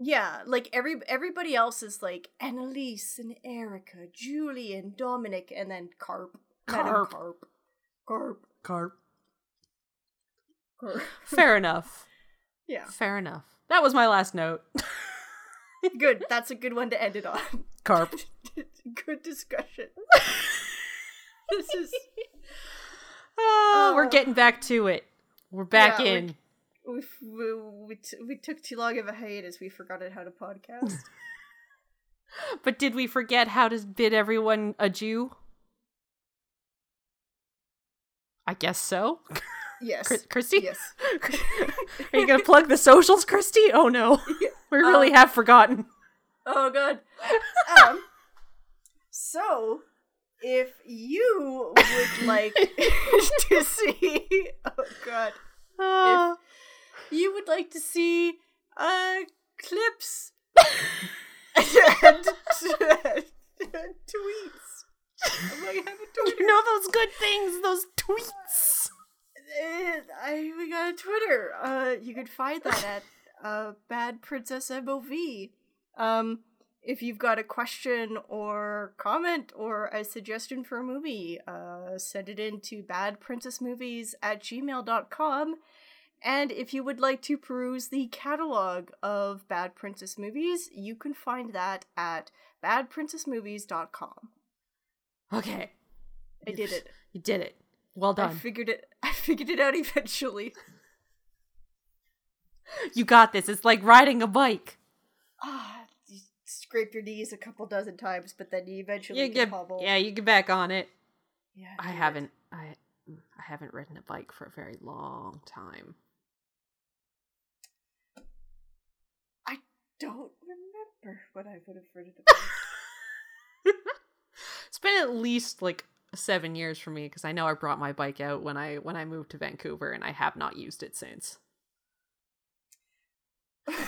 yeah, like every everybody else is like Annalise and Erica, Julie and Dominic, and then Carp, Carp. Carp, Carp, Carp. Carp. Fair enough. Yeah. Fair enough. That was my last note. Good. That's a good one to end it on. Carp. good discussion. this is Oh, we're Uh, getting back to it. We're back Yeah, in. we we we, t- we took too long of a hiatus. We forgot how to podcast. But did we forget how to bid everyone adieu? I guess so. Yes. Chris- Christy? Yes. Are you going to plug the socials, Christy? Oh no. We really Um, have forgotten. Oh god. Um so if you would like to see oh god. Oh, You would like to see uh clips and, tweets. I'm like, I have a Twitter. you know those good things, those tweets. I we got a Twitter. Uh, you can find that at uh Bad Princess MOV. Um, if you've got a question or comment or a suggestion for a movie, uh, send it in to badprincessmovies at gmail.com. And if you would like to peruse the catalog of Bad Princess movies, you can find that at badprincessmovies.com. Okay. I did it. You did it. Well done. I figured it. I figured it out eventually. You got this. It's like riding a bike. Ah, you scrape your knees a couple dozen times, but then you eventually You get hobble. yeah, you get back on it. Yeah, I haven't I I haven't ridden a bike for a very long time. I don't remember what I would have ridden about. It's been at least like seven years for me because I know I brought my bike out when I when I moved to Vancouver and I have not used it since.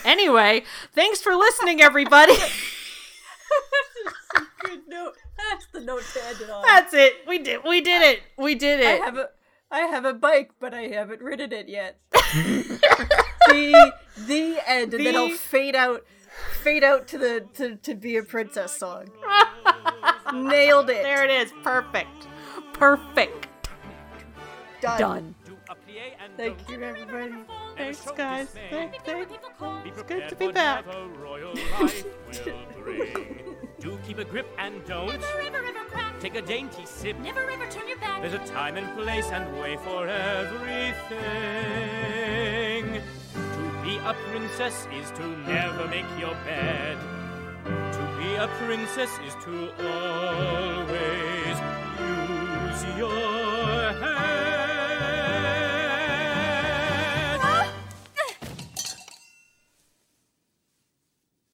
anyway, thanks for listening, everybody. Good note. That's the note to end it on. That's it. We did. We did it. We did it. I have a I have a bike, but I haven't ridden it yet. the the end, and then I'll fade out fade out to the to, to be a princess song. Nailed it. There it is. Perfect. Perfect. Done. Done. Thank you, everybody. Thanks, guys. Thank, thank. It's good to be back. Do keep a grip and don't Never ever ever crack. take a dainty sip. Never ever turn your back. There's a time and place and way for everything. To be a princess is to never make your bed. A princess is to always use your head.